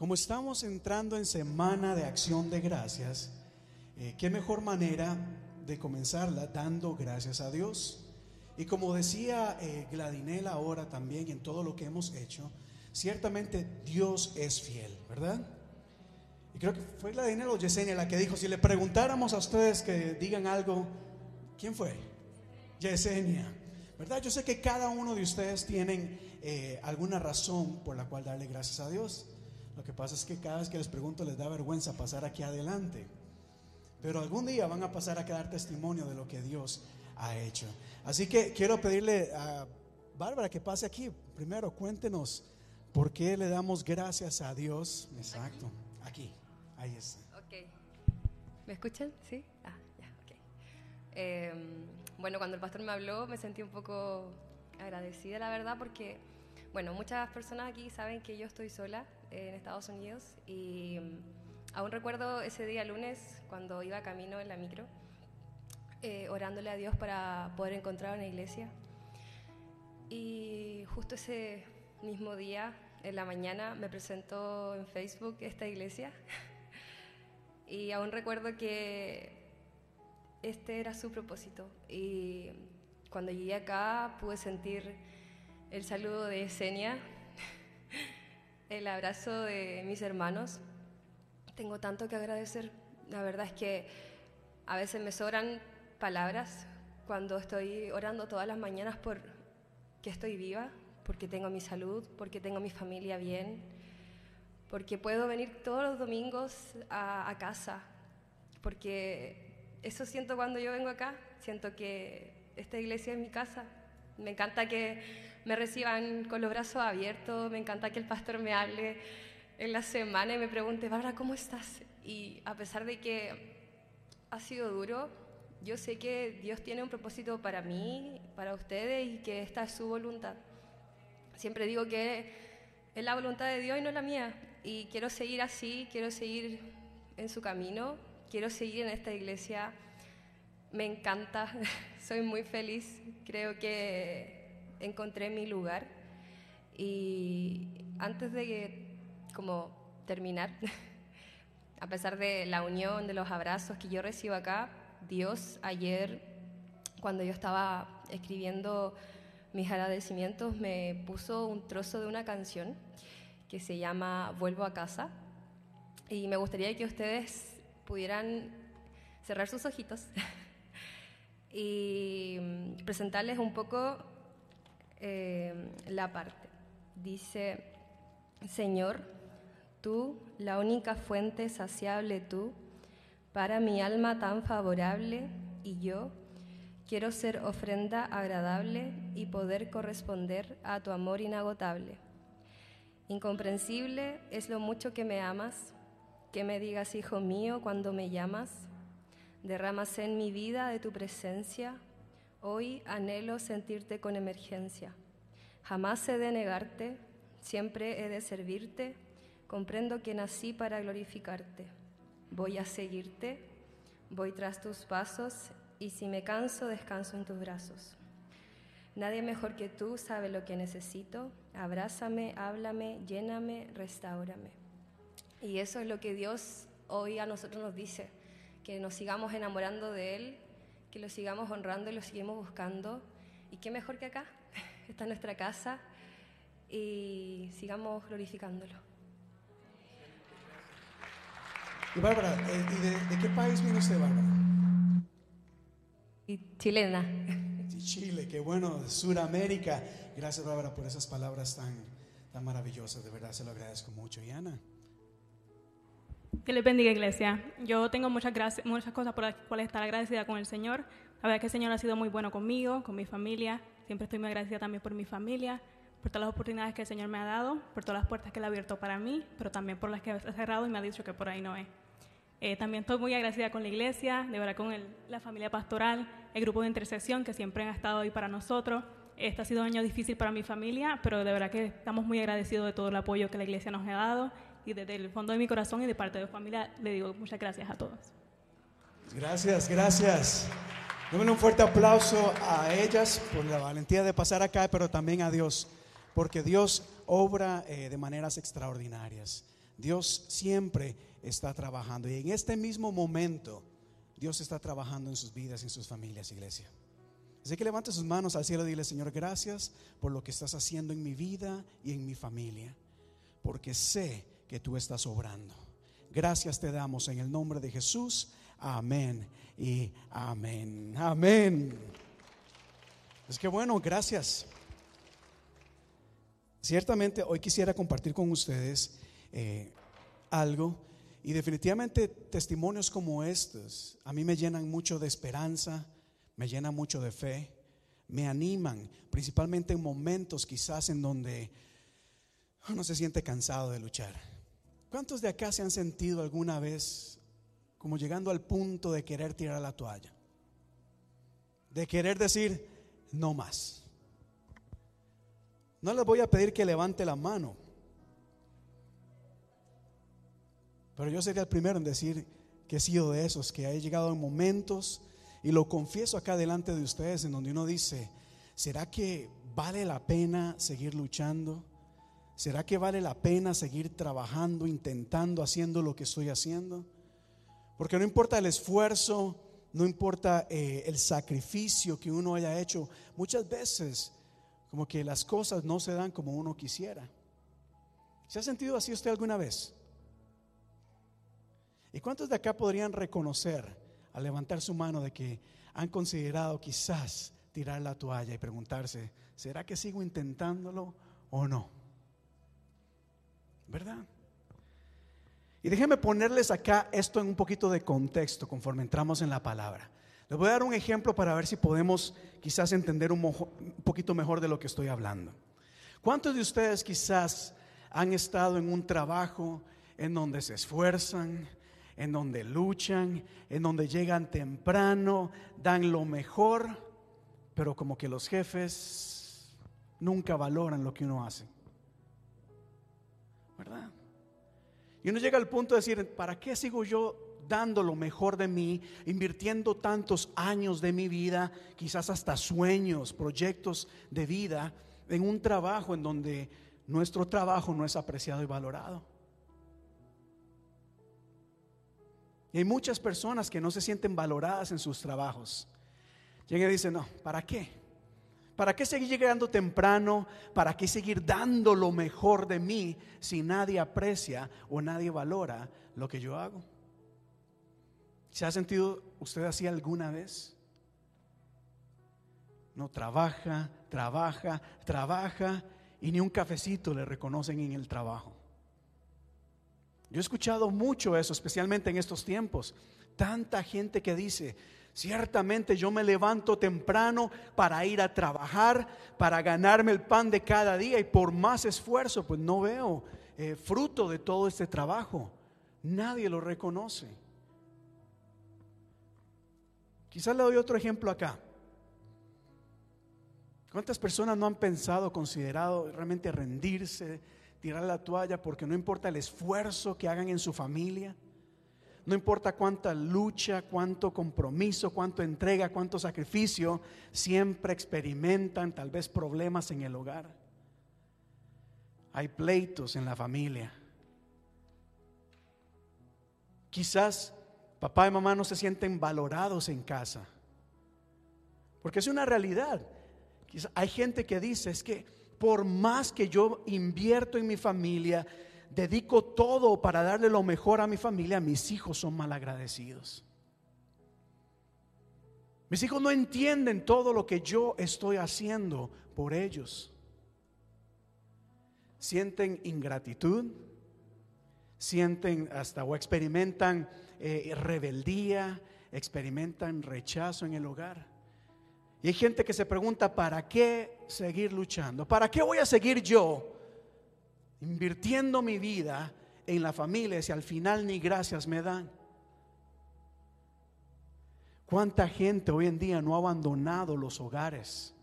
como estamos entrando en semana de acción de gracias, eh, qué mejor manera de comenzarla dando gracias a Dios. Y como decía Gladinel ahora también en todo lo que hemos hecho, ciertamente Dios es fiel, ¿verdad? Y creo que fue la de o Yesenia la que dijo, si le preguntáramos a ustedes que digan algo, ¿quién fue? Yesenia. ¿Verdad? Yo sé que cada uno de ustedes tienen eh, alguna razón por la cual darle gracias a Dios. Lo que pasa es que cada vez que les pregunto les da vergüenza pasar aquí adelante. Pero algún día van a pasar a quedar testimonio de lo que Dios ha hecho. Así que quiero pedirle a Bárbara que pase aquí. Primero, cuéntenos por qué le damos gracias a Dios. Exacto, aquí. Ahí Ok. ¿Me escuchan? Sí. Ah, ya, ok. Em, bueno, cuando el pastor me habló me sentí un poco agradecida, la verdad, porque, bueno, muchas personas aquí saben que yo estoy sola en Estados Unidos y mm, aún recuerdo ese día lunes cuando iba camino en la micro, eh, orándole a Dios para poder encontrar una iglesia. Y justo ese mismo día, en la mañana, me presentó en Facebook esta iglesia. [LAUGHS] Y aún recuerdo que este era su propósito. Y cuando llegué acá pude sentir el saludo de Senia, [LAUGHS] el abrazo de mis hermanos. Tengo tanto que agradecer. La verdad es que a veces me sobran palabras cuando estoy orando todas las mañanas por que estoy viva, porque tengo mi salud, porque tengo mi familia bien, porque puedo venir todos los domingos a, casa, porque eso siento cuando yo vengo acá, siento que esta iglesia es mi casa. Me encanta que me reciban con los brazos abiertos, me encanta que el pastor me hable en la semana y me pregunte, Bárbara, ¿cómo estás? Y a pesar de que ha sido duro, yo sé que Dios tiene un propósito para mí, para ustedes y que esta es su voluntad. Siempre digo que es la voluntad de Dios y no la mía y quiero seguir así, quiero seguir en su camino, quiero seguir en esta iglesia. Me encanta, [LAUGHS] soy muy feliz, creo que encontré mi lugar. Y antes de como terminar, [LAUGHS] a pesar de la unión, de los abrazos que yo recibo acá, Dios ayer, cuando yo estaba escribiendo mis agradecimientos, me puso un trozo de una canción que se llama Vuelvo a casa. Y me gustaría que ustedes pudieran cerrar sus ojitos [LAUGHS] y mm, presentarles un poco eh, la parte. Dice, Señor, tú, la única fuente saciable tú, para mi alma tan favorable, y yo quiero ser ofrenda agradable y poder corresponder a tu amor inagotable. Incomprensible es lo mucho que me amas, que me digas, hijo mío, cuando me llamas. Derramas en mi vida de tu presencia. Hoy anhelo sentirte con emergencia. Jamás he de negarte, siempre he de servirte, Comprendo que nací para glorificarte. Voy a seguirte, voy tras tus pasos y si me canso, descanso en tus brazos. Nadie mejor que tú sabe lo que necesito. Abrázame, háblame, lléname, restaurame. Y eso es lo que Dios hoy a nosotros nos dice, que nos sigamos enamorando de Él, que lo sigamos honrando y lo seguimos buscando. Y qué mejor que acá, [LAUGHS] está nuestra casa y sigamos glorificándolo. Y Bárbara, eh, ¿y de, de qué país viene usted, Bárbara? Y chilena. Chile, qué bueno, Sudamérica. Gracias, Bárbara, por esas palabras tan, tan maravillosas. De verdad, se lo agradezco mucho. Y Ana, Que le bendiga, iglesia. Yo tengo muchas, gracias, muchas cosas por las cuales estar agradecida con el Señor. La verdad que el Señor ha sido muy bueno conmigo, con mi familia. Siempre estoy muy agradecida también por mi familia, por todas las oportunidades que el Señor me ha dado, por todas las puertas que Él ha abierto para mí, pero también por las que ha cerrado y me ha dicho que por ahí no es. Eh, también estoy muy agradecida con la iglesia, de verdad con el- la familia pastoral, el grupo de intercesión que siempre han estado ahí para nosotros. Este ha sido un año difícil para mi familia, pero de verdad que estamos muy agradecidos de todo el apoyo que la iglesia nos ha dado y desde el fondo de mi corazón y de parte de mi familia le digo muchas gracias a todos. gracias, gracias. Démosle un fuerte aplauso a ellas por la valentía de pasar acá, pero también a Dios, porque Dios obra eh, de maneras extraordinarias. Dios siempre está trabajando y en este mismo momento Dios está trabajando en sus vidas en sus familias, iglesia. Así que levante sus manos al cielo y dile, Señor, gracias por lo que estás haciendo en mi vida y en mi familia, porque sé que tú estás obrando. Gracias te damos en el nombre de Jesús. Amén y amén. Amén. Es que bueno, gracias. Ciertamente hoy quisiera compartir con ustedes eh, algo y definitivamente testimonios como estos a mí me llenan mucho de esperanza, me llenan mucho de fe, me animan, principalmente en momentos quizás en donde uno se siente cansado de luchar. ¿Cuántos de acá se han sentido alguna vez como llegando al punto de querer tirar la toalla? De querer decir, no más. No les voy a pedir que levante la mano, pero yo sería el primero en decir que he sido de esos, que he llegado en momentos, y lo confieso acá delante de ustedes, en donde uno dice, ¿será que vale la pena seguir luchando? ¿Será que vale la pena seguir trabajando, intentando, haciendo lo que estoy haciendo? Porque no importa el esfuerzo, no importa eh, el sacrificio que uno haya hecho, muchas veces como que las cosas no se dan como uno quisiera. ¿Se ha sentido así usted alguna vez? ¿Y cuántos de acá podrían reconocer al levantar su mano de que han considerado quizás tirar la toalla y preguntarse, ¿será que sigo intentándolo o no? ¿Verdad? Y déjenme ponerles acá esto en un poquito de contexto conforme entramos en la palabra. Les voy a dar un ejemplo para ver si podemos quizás entender un, mojo- un poquito mejor de lo que estoy hablando. ¿Cuántos de ustedes quizás han estado en un trabajo en donde se esfuerzan, en donde luchan, en donde llegan temprano, dan lo mejor, pero como que los jefes nunca valoran lo que uno hace? ¿Verdad? Y uno llega al punto de decir, ¿para qué sigo yo dando lo mejor de mí, invirtiendo tantos años de mi vida, quizás hasta sueños, proyectos de vida, en un trabajo en donde nuestro trabajo no es apreciado y valorado? Y hay muchas personas que no se sienten valoradas en sus trabajos. Llegan y dicen, no, ¿para qué? ¿Para qué seguir llegando temprano? ¿Para qué seguir dando lo mejor de mí si nadie aprecia o nadie valora lo que yo hago? ¿Se ha sentido usted así alguna vez? No trabaja, trabaja, trabaja y ni un cafecito le reconocen en el trabajo. Yo he escuchado mucho eso, especialmente en estos tiempos. Tanta gente que dice, ciertamente yo me levanto temprano para ir a trabajar, para ganarme el pan de cada día y por más esfuerzo, pues no veo eh, fruto de todo este trabajo. Nadie lo reconoce. Quizás le doy otro ejemplo acá. ¿Cuántas personas no han pensado, considerado realmente rendirse, tirar la toalla porque no importa el esfuerzo que hagan en su familia, no importa cuánta lucha, cuánto compromiso, cuánto entrega, cuánto sacrificio, siempre experimentan tal vez problemas en el hogar. Hay pleitos en la familia. Quizás papá y mamá no se sienten valorados en casa. Porque es una realidad. hay gente que dice, es que por más que yo invierto en mi familia, dedico todo para darle lo mejor a mi familia, mis hijos son malagradecidos. Mis hijos no entienden todo lo que yo estoy haciendo por ellos. Sienten ingratitud, sienten hasta o experimentan eh, rebeldía, experimentan rechazo en el hogar. Y hay gente que se pregunta, ¿para qué seguir luchando? ¿Para qué voy a seguir yo invirtiendo mi vida en la familia si al final ni gracias me dan? ¿Cuánta gente hoy en día no ha abandonado los hogares?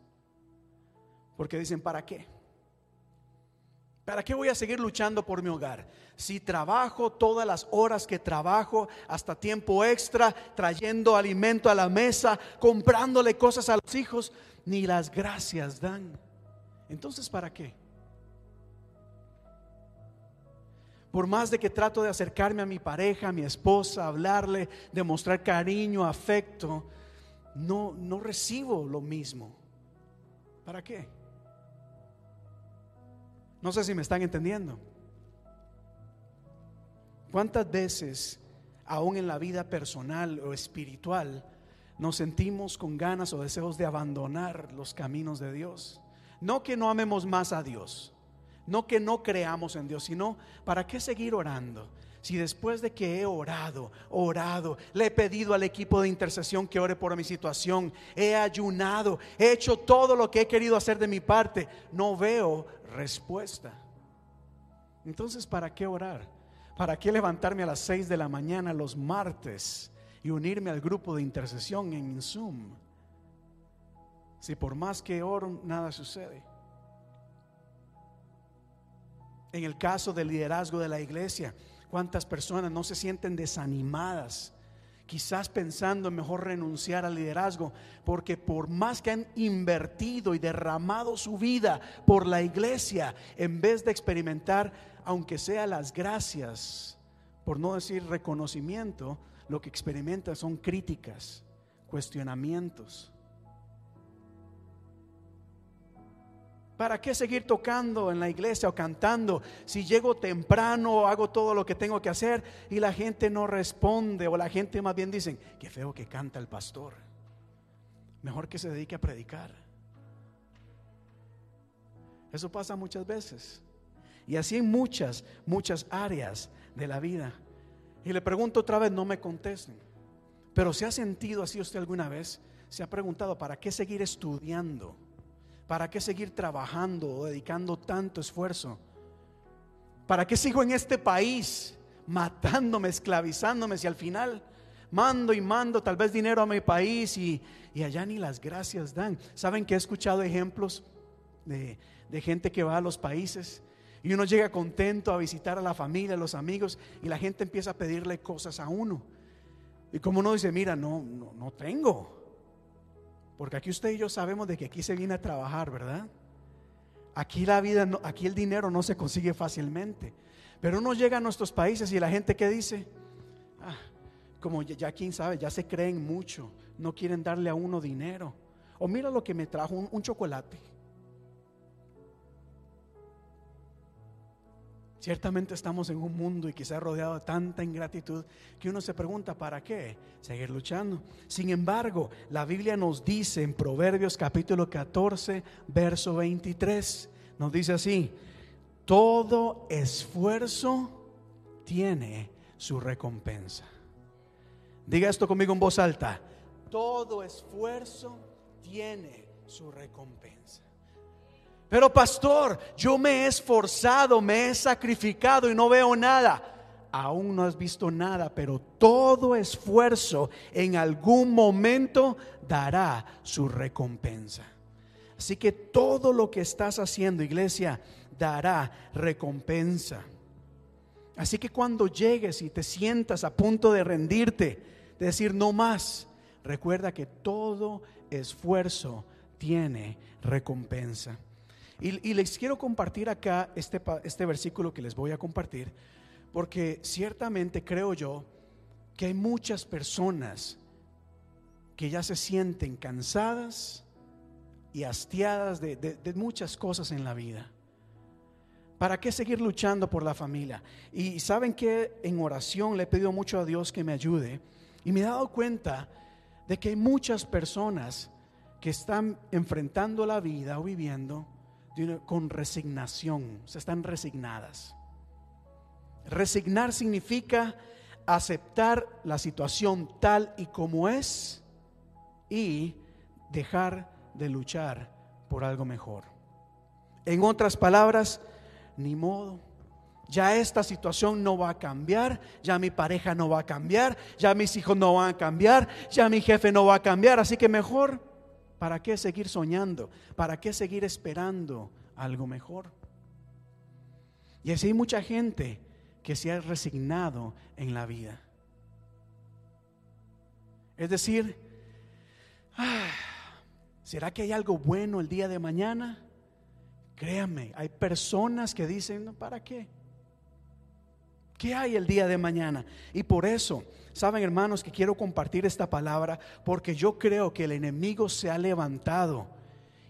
Porque dicen, ¿para qué? ¿Para qué voy a seguir luchando por mi hogar? Si trabajo todas las horas que trabajo, hasta tiempo extra, trayendo alimento a la mesa, comprándole cosas a los hijos, ni las gracias dan. Entonces, ¿para qué? Por más de que trato de acercarme a mi pareja, a mi esposa, hablarle, demostrar cariño, afecto, no, no recibo lo mismo. ¿Para qué? No sé si me están entendiendo. ¿Cuántas veces, aún en la vida personal o espiritual, nos sentimos con ganas o deseos de abandonar los caminos de Dios? No que no amemos más a Dios, no que no creamos en Dios, sino ¿para qué seguir orando? Si después de que he orado, orado, le he pedido al equipo de intercesión que ore por mi situación, he ayunado, he hecho todo lo que he querido hacer de mi parte, no veo respuesta. Entonces, ¿para qué orar? ¿Para qué levantarme a las 6 de la mañana los martes y unirme al grupo de intercesión en Zoom? Si por más que oro, nada sucede. En el caso del liderazgo de la iglesia, ¿cuántas personas no se sienten desanimadas? quizás pensando en mejor renunciar al liderazgo, porque por más que han invertido y derramado su vida por la iglesia, en vez de experimentar, aunque sea las gracias, por no decir reconocimiento, lo que experimentan son críticas, cuestionamientos. ¿Para qué seguir tocando en la iglesia o cantando si llego temprano, hago todo lo que tengo que hacer y la gente no responde o la gente más bien dicen, qué feo que canta el pastor? Mejor que se dedique a predicar. Eso pasa muchas veces. Y así en muchas, muchas áreas de la vida. Y le pregunto otra vez, no me contesten. Pero ¿se ha sentido así usted alguna vez? ¿Se ha preguntado para qué seguir estudiando? ¿Para qué seguir trabajando o dedicando tanto esfuerzo? ¿Para qué sigo en este país matándome, esclavizándome si al final mando y mando tal vez dinero a mi país y, allá ni las gracias dan? ¿Saben que he escuchado ejemplos de, de gente que va a los países y uno llega contento a visitar a la familia, a los amigos y la gente empieza a pedirle cosas a uno? Y como uno dice, mira, no, no, no tengo. Porque aquí usted y yo sabemos de que aquí se viene a trabajar, ¿verdad? Aquí la vida, aquí el dinero no se consigue fácilmente. Pero uno llega a nuestros países y la gente que dice, ah, como ya, ya, quién sabe, ya se creen mucho, no quieren darle a uno dinero. O mira lo que me trajo, un chocolate. Ciertamente estamos en un mundo y quizá rodeado de tanta ingratitud que uno se pregunta, ¿para qué? Seguir luchando. Sin embargo, la Biblia nos dice en Proverbios capítulo 14, verso 23, nos dice así, todo esfuerzo tiene su recompensa. Diga esto conmigo en voz alta, todo esfuerzo tiene su recompensa. Pero pastor, yo me he esforzado, me he sacrificado y no veo nada. Aún no has visto nada, pero todo esfuerzo en algún momento dará su recompensa. Así que todo lo que estás haciendo, iglesia, dará recompensa. Así que cuando llegues y te sientas a punto de rendirte, de decir no más, recuerda que todo esfuerzo tiene recompensa. Y, les quiero compartir acá este, este versículo que les voy a compartir, porque ciertamente creo yo que hay muchas personas que ya se sienten cansadas y hastiadas de, de muchas cosas en la vida. ¿Para qué seguir luchando por la familia? Y saben que en oración le he pedido mucho a Dios que me ayude y me he dado cuenta de que hay muchas personas que están enfrentando la vida o viviendo con resignación, se están resignadas. Resignar significa aceptar la situación tal y como es y dejar de luchar por algo mejor. En otras palabras, ni modo. Ya esta situación no va a cambiar, ya mi pareja no va a cambiar, ya mis hijos no van a cambiar, ya mi jefe no va a cambiar, así que mejor ¿Para qué seguir soñando? ¿Para qué seguir esperando algo mejor? Y así hay mucha gente que se ha resignado en la vida. Es decir, ah, ¿será que hay algo bueno el día de mañana? Créame, hay personas que dicen, ¿para qué? ¿Qué hay el día de mañana? Y por eso, saben hermanos que quiero compartir esta palabra porque yo creo que el enemigo se ha levantado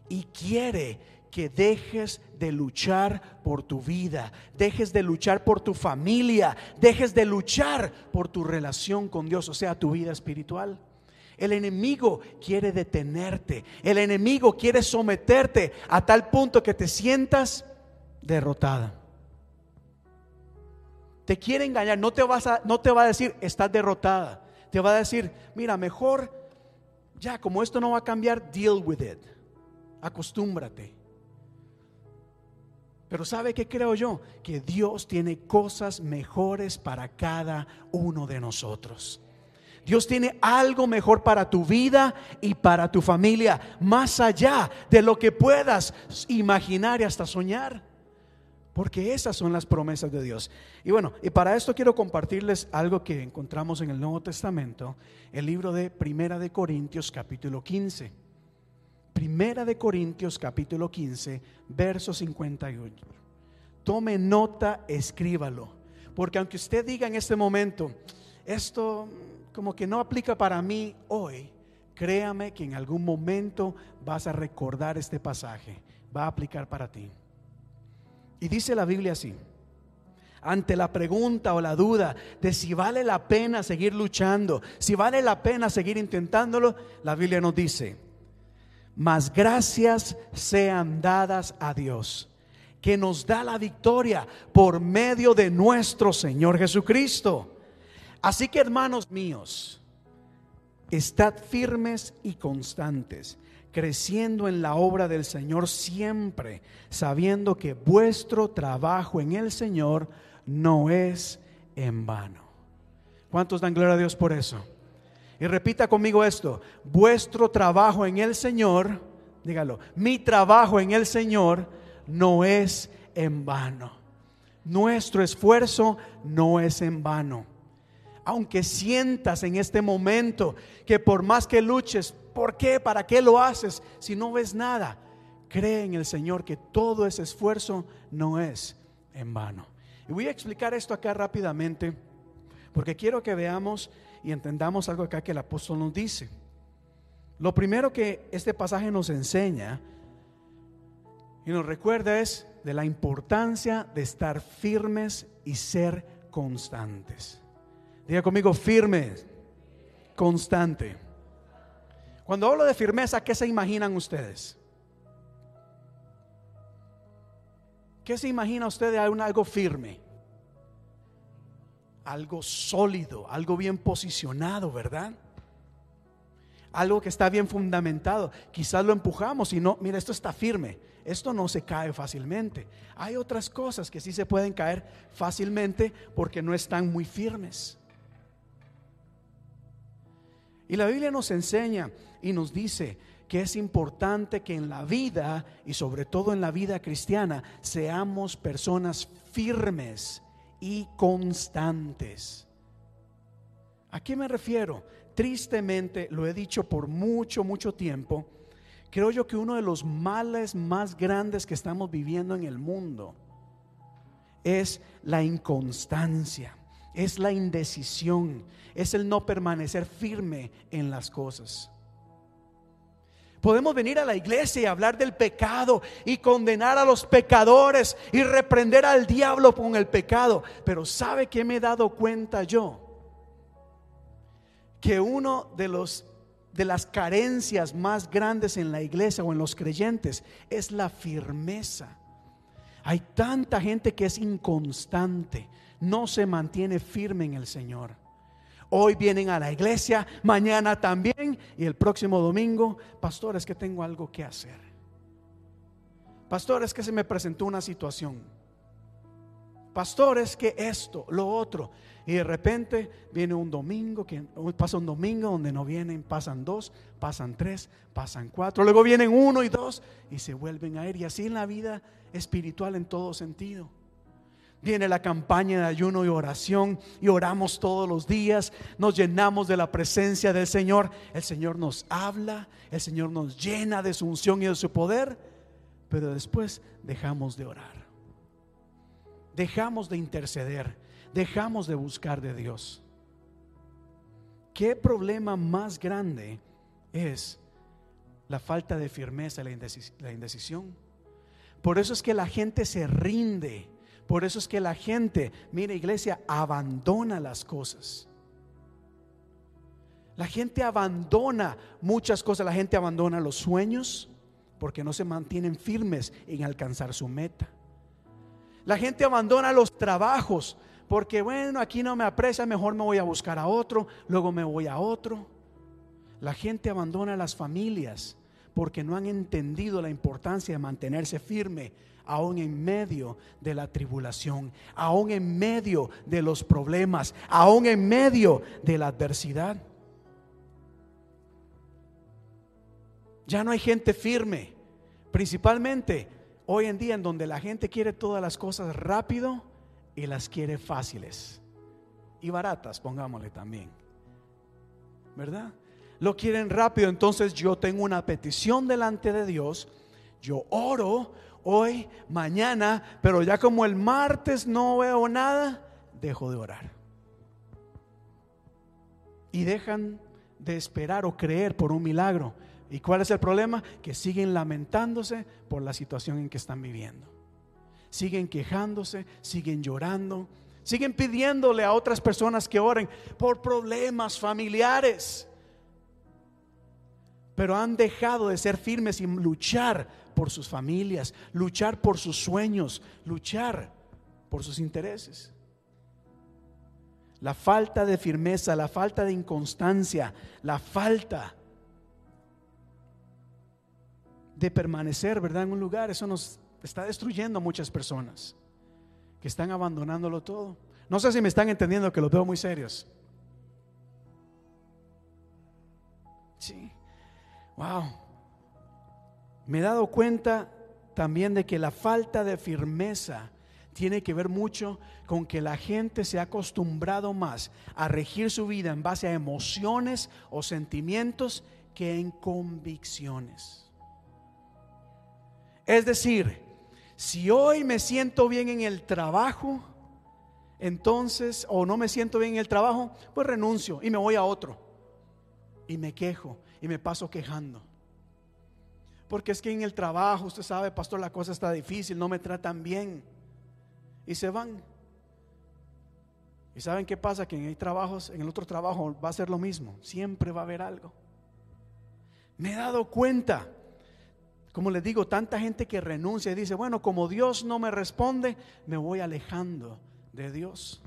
y quiere que dejes de luchar por tu vida, dejes de luchar por tu familia, dejes de luchar por tu relación con Dios, o sea, tu vida espiritual. El enemigo quiere detenerte, el enemigo quiere someterte a tal punto que te sientas derrotada te quiere engañar, no te, vas a, no te va a decir, estás derrotada. Te va a decir, mira, mejor, ya, como esto no va a cambiar, deal with it. Acostúmbrate. Pero ¿sabe qué creo yo? Que Dios tiene cosas mejores para cada uno de nosotros. Dios tiene algo mejor para tu vida y para tu familia, más allá de lo que puedas imaginar y hasta soñar. Porque esas son las promesas de Dios. Y bueno, y para esto quiero compartirles algo que encontramos en el Nuevo Testamento, el libro de Primera de Corintios capítulo 15. Primera de Corintios capítulo 15, verso 51. Tome nota, escríbalo. Porque aunque usted diga en este momento, esto como que no aplica para mí hoy, créame que en algún momento vas a recordar este pasaje. Va a aplicar para ti. Y dice la Biblia así, ante la pregunta o la duda de si vale la pena seguir luchando, si vale la pena seguir intentándolo, la Biblia nos dice, mas gracias sean dadas a Dios, que nos da la victoria por medio de nuestro Señor Jesucristo. Así que hermanos míos, estad firmes y constantes creciendo en la obra del Señor siempre, sabiendo que vuestro trabajo en el Señor no es en vano. ¿Cuántos dan gloria a Dios por eso? Y repita conmigo esto, vuestro trabajo en el Señor, dígalo, mi trabajo en el Señor no es en vano. Nuestro esfuerzo no es en vano. Aunque sientas en este momento que por más que luches ¿Por qué? ¿Para qué lo haces si no ves nada? Cree en el Señor que todo ese esfuerzo no es en vano. Y voy a explicar esto acá rápidamente porque quiero que veamos y entendamos algo acá que el apóstol nos dice. Lo primero que este pasaje nos enseña y nos recuerda es de la importancia de estar firmes y ser constantes. Diga conmigo, firmes, constante. Cuando hablo de firmeza, ¿qué se imaginan ustedes? ¿Qué se imagina usted de algo firme? Algo sólido, algo bien posicionado, ¿verdad? Algo que está bien fundamentado. Quizás lo empujamos y no, mira, esto está firme. Esto no se cae fácilmente. Hay otras cosas que sí se pueden caer fácilmente porque no están muy firmes. Y la Biblia nos enseña y nos dice que es importante que en la vida y sobre todo en la vida cristiana seamos personas firmes y constantes. ¿A qué me refiero? Tristemente, lo he dicho por mucho, mucho tiempo, creo yo que uno de los males más grandes que estamos viviendo en el mundo es la inconstancia, es la indecisión, es el no permanecer firme en las cosas. Podemos venir a la iglesia y hablar del pecado y condenar a los pecadores y reprender al diablo con el pecado. Pero ¿sabe qué me he dado cuenta yo? Que uno de los de las carencias más grandes en la iglesia o en los creyentes es la firmeza. Hay tanta gente que es inconstante, no se mantiene firme en el Señor. Hoy vienen a la iglesia, mañana también y el próximo domingo, pastor, es que tengo algo que hacer. Pastor, es que se me presentó una situación. Pastor, es que esto, lo otro. Y de repente viene un domingo, que pasa un domingo donde no vienen, pasan dos, pasan tres, pasan cuatro, luego vienen uno y dos y se vuelven a ir. Y así en la vida espiritual en todo sentido. Viene la campaña de ayuno y oración y oramos todos los días, nos llenamos de la presencia del Señor. El Señor nos habla, el Señor nos llena de su unción y de su poder, pero después dejamos de orar. Dejamos de interceder, dejamos de buscar de Dios. ¿Qué problema más grande es la falta de firmeza, la, indecisión? Por eso es que la gente se rinde. Por eso es que la gente, mira iglesia, abandona las cosas. La gente abandona muchas cosas. La gente abandona los sueños porque no se mantienen firmes en alcanzar su meta. La gente abandona los trabajos porque, bueno, aquí no me aprecia, mejor me voy a buscar a otro, luego me voy a otro. La gente abandona las familias porque no han entendido la importancia de mantenerse firme aún en medio de la tribulación, aún en medio de los problemas, aún en medio de la adversidad. Ya no hay gente firme, principalmente hoy en día en donde la gente quiere todas las cosas rápido y las quiere fáciles y baratas, pongámosle también. ¿Verdad? Lo quieren rápido, entonces yo tengo una petición delante de Dios, yo oro hoy, mañana, pero ya como el martes no veo nada, dejo de orar. Y dejan de esperar o creer por un milagro. ¿Y cuál es el problema? Que siguen lamentándose por la situación en que están viviendo. Siguen quejándose, siguen llorando, siguen pidiéndole a otras personas que oren por problemas familiares. Pero han dejado de ser firmes y luchar por sus familias, luchar por sus sueños, luchar por sus intereses. La falta de firmeza, la falta de inconstancia, la falta de permanecer, ¿verdad? En un lugar, eso nos está destruyendo a muchas personas que están abandonándolo todo. No sé si me están entendiendo que los veo muy serios. Sí. Wow. Me he dado cuenta también de que la falta de firmeza tiene que ver mucho con que la gente se ha acostumbrado más a regir su vida en base a emociones o sentimientos que en convicciones. Es decir, si hoy me siento bien en el trabajo, entonces, o no me siento bien en el trabajo, pues renuncio y me voy a otro. Y me quejo y me paso quejando. Porque es que en el trabajo, usted sabe, pastor, la cosa está difícil, no me tratan bien. Y se van. ¿Y saben qué pasa? Que en el, trabajos, en el otro trabajo va a ser lo mismo. Siempre va a haber algo. Me he dado cuenta como les digo, tanta gente que renuncia y dice, bueno, como Dios no me responde, me voy alejando de Dios.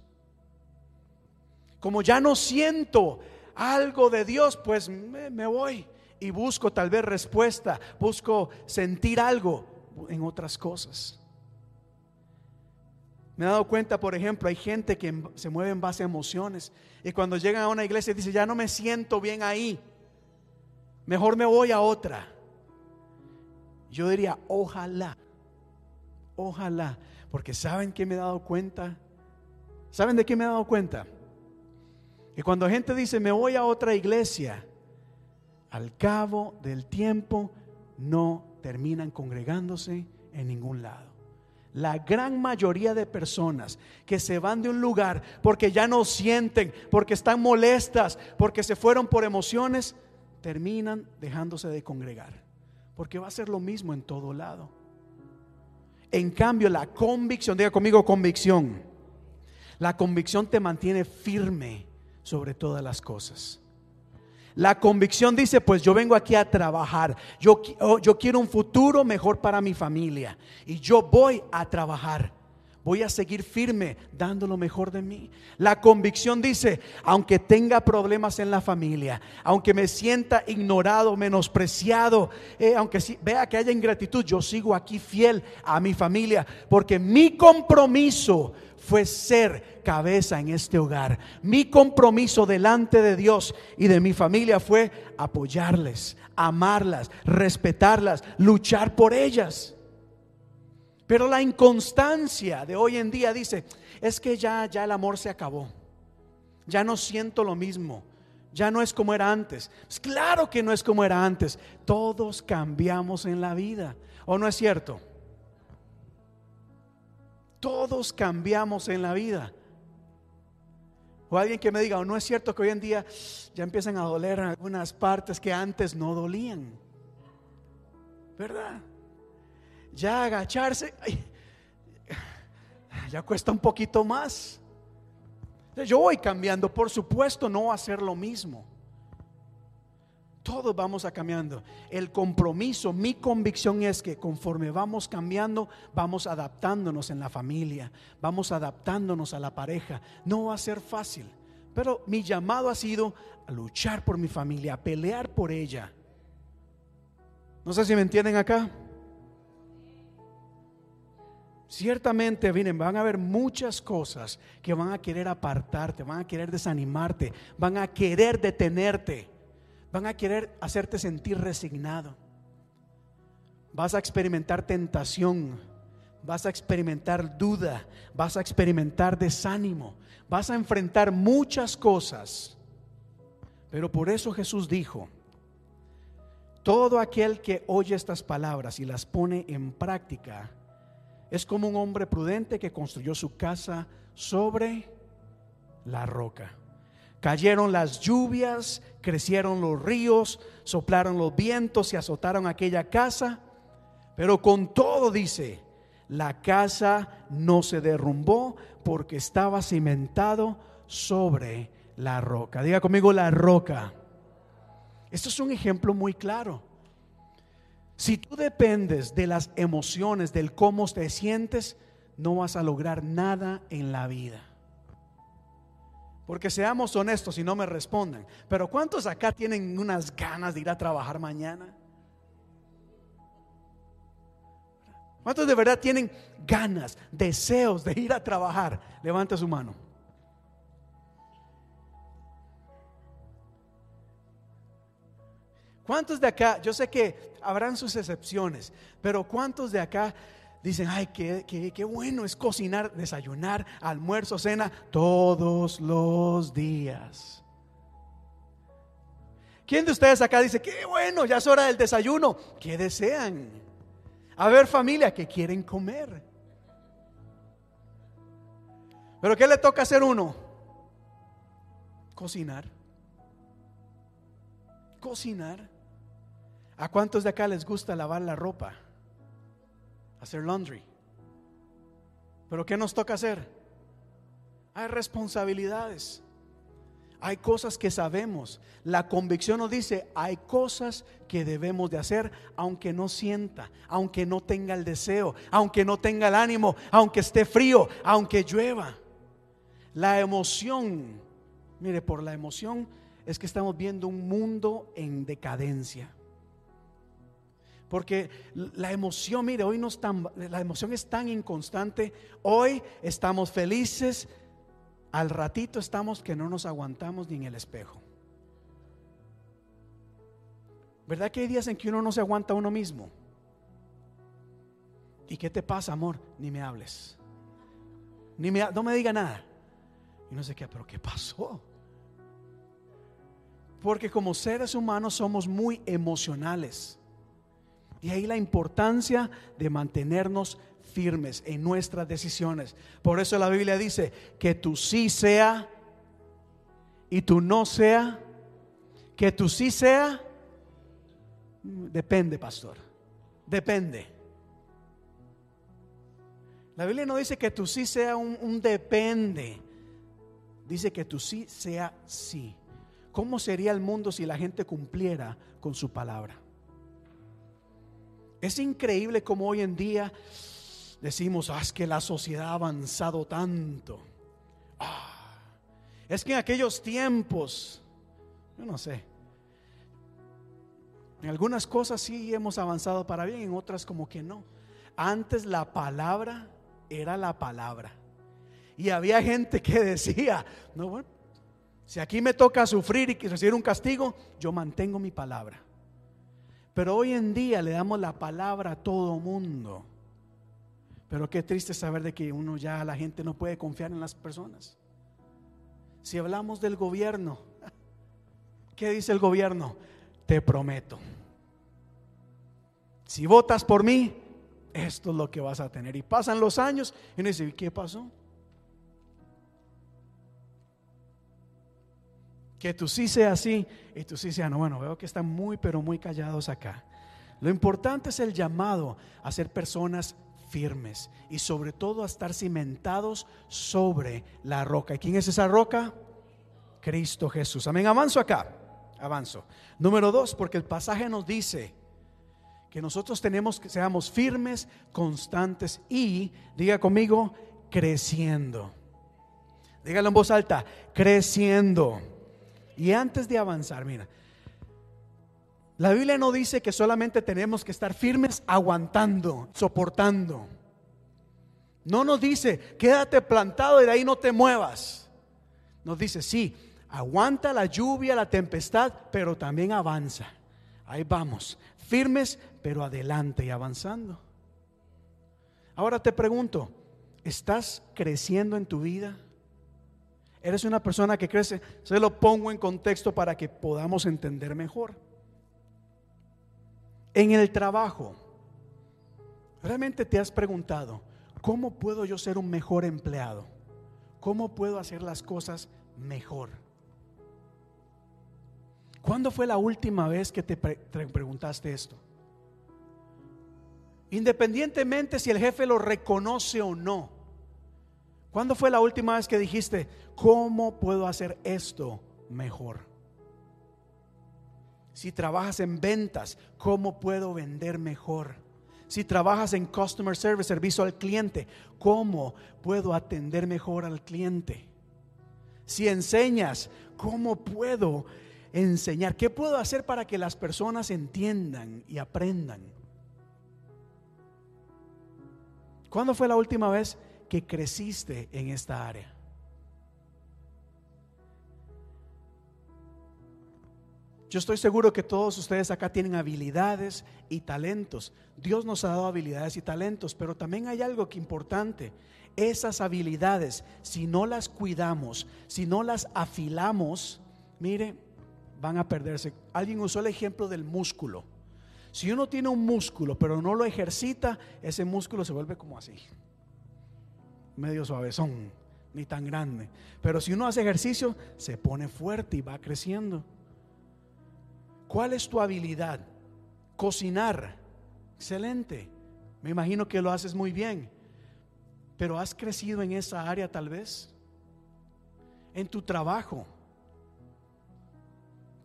Como ya no siento algo de Dios, pues me, voy y busco tal vez respuesta, busco sentir algo en otras cosas. Me he dado cuenta, por ejemplo, hay gente que se mueve en base a emociones y cuando llegan a una iglesia dice, ya no me siento bien ahí, mejor me voy a otra. Yo diría, ojalá, ojalá, porque ¿saben que me he dado cuenta? ¿Saben de qué me he dado cuenta? Que cuando gente dice, me voy a otra iglesia, al cabo del tiempo no terminan congregándose en ningún lado. La gran mayoría de personas que se van de un lugar porque ya no sienten, porque están molestas, porque se fueron por emociones, terminan dejándose de congregar. Porque va a ser lo mismo en todo lado. En cambio, la convicción, diga conmigo convicción. La convicción te mantiene firme sobre todas las cosas. La convicción dice, pues yo vengo aquí a trabajar. Yo, oh, yo quiero un futuro mejor para mi familia. Y yo voy a trabajar. Voy a seguir firme dando lo mejor de mí. La convicción dice, aunque tenga problemas en la familia, aunque me sienta ignorado, menospreciado, eh, aunque vea que haya ingratitud, yo sigo aquí fiel a mi familia, porque mi compromiso fue ser cabeza en este hogar. Mi compromiso delante de Dios y de mi familia fue apoyarles, amarlas, respetarlas, luchar por ellas. Pero la inconstancia de hoy en día dice, es que ya ya el amor se acabó. Ya no siento lo mismo. Ya no es como era antes. Pues claro que no es como era antes. Todos cambiamos en la vida. ¿O no es cierto? Todos cambiamos en la vida. O alguien que me diga, o no es cierto que hoy en día ya empiezan a doler algunas partes que antes no dolían. ¿Verdad? Ya agacharse, ya cuesta un poquito más. Yo voy cambiando, por supuesto, no va a ser lo mismo. Todos vamos a cambiando. El compromiso, mi convicción es que conforme vamos cambiando, vamos adaptándonos en la familia, vamos adaptándonos a la pareja. No va a ser fácil, pero mi llamado ha sido a luchar por mi familia, a pelear por ella. No sé si me entienden acá. Ciertamente, miren, van a haber muchas cosas que van a querer apartarte, van a querer desanimarte, van a querer detenerte van a querer hacerte sentir resignado. Vas a experimentar tentación, vas a experimentar duda, vas a experimentar desánimo, vas a enfrentar muchas cosas. Pero por eso Jesús dijo, todo aquel que oye estas palabras y las pone en práctica es como un hombre prudente que construyó su casa sobre la roca. Cayeron las lluvias, crecieron los ríos, soplaron los vientos y azotaron aquella casa. Pero con todo dice, la casa no se derrumbó porque estaba cimentado sobre la roca. Diga conmigo la roca. Esto es un ejemplo muy claro. Si tú dependes de las emociones, del cómo te sientes, no vas a lograr nada en la vida. Porque seamos honestos y no me respondan. Pero ¿cuántos acá tienen unas ganas de ir a trabajar mañana? ¿Cuántos de verdad tienen ganas, deseos de ir a trabajar? Levante su mano. ¿Cuántos de acá, yo sé que habrán sus excepciones, pero cuántos de acá dicen, ay, qué, qué, bueno es cocinar, desayunar, almuerzo, cena, todos los días. ¿Quién de ustedes acá dice, qué bueno, ya es hora del desayuno? ¿Qué desean? A ver familia, ¿qué quieren comer? ¿Pero qué le toca hacer uno? Cocinar. Cocinar. ¿A cuántos de acá les gusta lavar la ropa? Hacer laundry. Pero ¿qué nos toca hacer? Hay responsabilidades. Hay cosas que sabemos. La convicción nos dice, hay cosas que debemos de hacer aunque no sienta, aunque no tenga el deseo, aunque no tenga el ánimo, aunque esté frío, aunque llueva. La emoción, mire, por la emoción es que estamos viendo un mundo en decadencia. Porque la emoción, mire, hoy no tan, la emoción es tan inconstante. Hoy estamos felices, al ratito estamos que no nos aguantamos ni en el espejo. ¿Verdad que hay días en que uno no se aguanta a uno mismo? ¿Y qué te pasa, amor? Ni me hables. Ni me, no me diga nada. Y no sé qué, pero ¿qué pasó? Porque como seres humanos somos muy emocionales. Y ahí la importancia de mantenernos firmes en nuestras decisiones. Por eso la Biblia dice que tu sí sea y tu no sea. Que tu sí sea, depende, pastor. Depende. La Biblia no dice que tu sí sea un, un depende. Dice que tu sí sea sí. ¿Cómo sería el mundo si la gente cumpliera con su palabra? Es increíble como hoy en día decimos, ah, es que la sociedad ha avanzado tanto. Ah, es que en aquellos tiempos, yo no sé, en algunas cosas sí hemos avanzado para bien, en otras como que no. Antes la palabra era la palabra. Y había gente que decía, no, bueno, si aquí me toca sufrir y recibir un castigo, yo mantengo mi palabra. Pero hoy en día le damos la palabra a todo mundo. Pero qué triste saber de que uno ya, la gente no puede confiar en las personas. Si hablamos del gobierno, [LAUGHS] ¿qué dice el gobierno? Te prometo. Si votas por mí, esto es lo que vas a tener. Y pasan los años y uno dice, ¿qué pasó? Que tú sí sea así y tú sí sea no. Bueno, veo que están muy, pero muy callados acá. Lo importante es el llamado a ser personas firmes y sobre todo a estar cimentados sobre la roca. ¿Y quién es esa roca? Cristo Jesús. Amén. Avanzo acá. Avanzo. Número dos, porque el pasaje nos dice que nosotros tenemos que seamos firmes, constantes y, diga conmigo, creciendo. Dígalo en voz alta, creciendo. Y antes de avanzar, mira, la Biblia no dice que solamente tenemos que estar firmes aguantando, soportando. No nos dice, quédate plantado y de ahí no te muevas. Nos dice, sí, aguanta la lluvia, la tempestad, pero también avanza. Ahí vamos, firmes, pero adelante y avanzando. Ahora te pregunto, ¿estás creciendo en tu vida? Eres una persona que crece. Se lo pongo en contexto para que podamos entender mejor. En el trabajo, ¿realmente te has preguntado, ¿cómo puedo yo ser un mejor empleado? ¿Cómo puedo hacer las cosas mejor? ¿Cuándo fue la última vez que te, preguntaste esto? Independientemente si el jefe lo reconoce o no. ¿Cuándo fue la última vez que dijiste, ¿cómo puedo hacer esto mejor? Si trabajas en ventas, ¿cómo puedo vender mejor? Si trabajas en customer service, servicio al cliente, ¿cómo puedo atender mejor al cliente? Si enseñas, ¿cómo puedo enseñar? ¿Qué puedo hacer para que las personas entiendan y aprendan? ¿Cuándo fue la última vez que creciste en esta área. Yo estoy seguro que todos ustedes acá tienen habilidades y talentos. Dios nos ha dado habilidades y talentos, pero también hay algo que importante. Esas habilidades, si no las cuidamos, si no las afilamos, mire, van a perderse. Alguien usó el ejemplo del músculo. Si uno tiene un músculo, pero no lo ejercita, ese músculo se vuelve como así medio suavezón, ni tan grande. Pero si uno hace ejercicio, se pone fuerte y va creciendo. ¿Cuál es tu habilidad? Cocinar. Excelente. Me imagino que lo haces muy bien. Pero has crecido en esa área tal vez. En tu trabajo.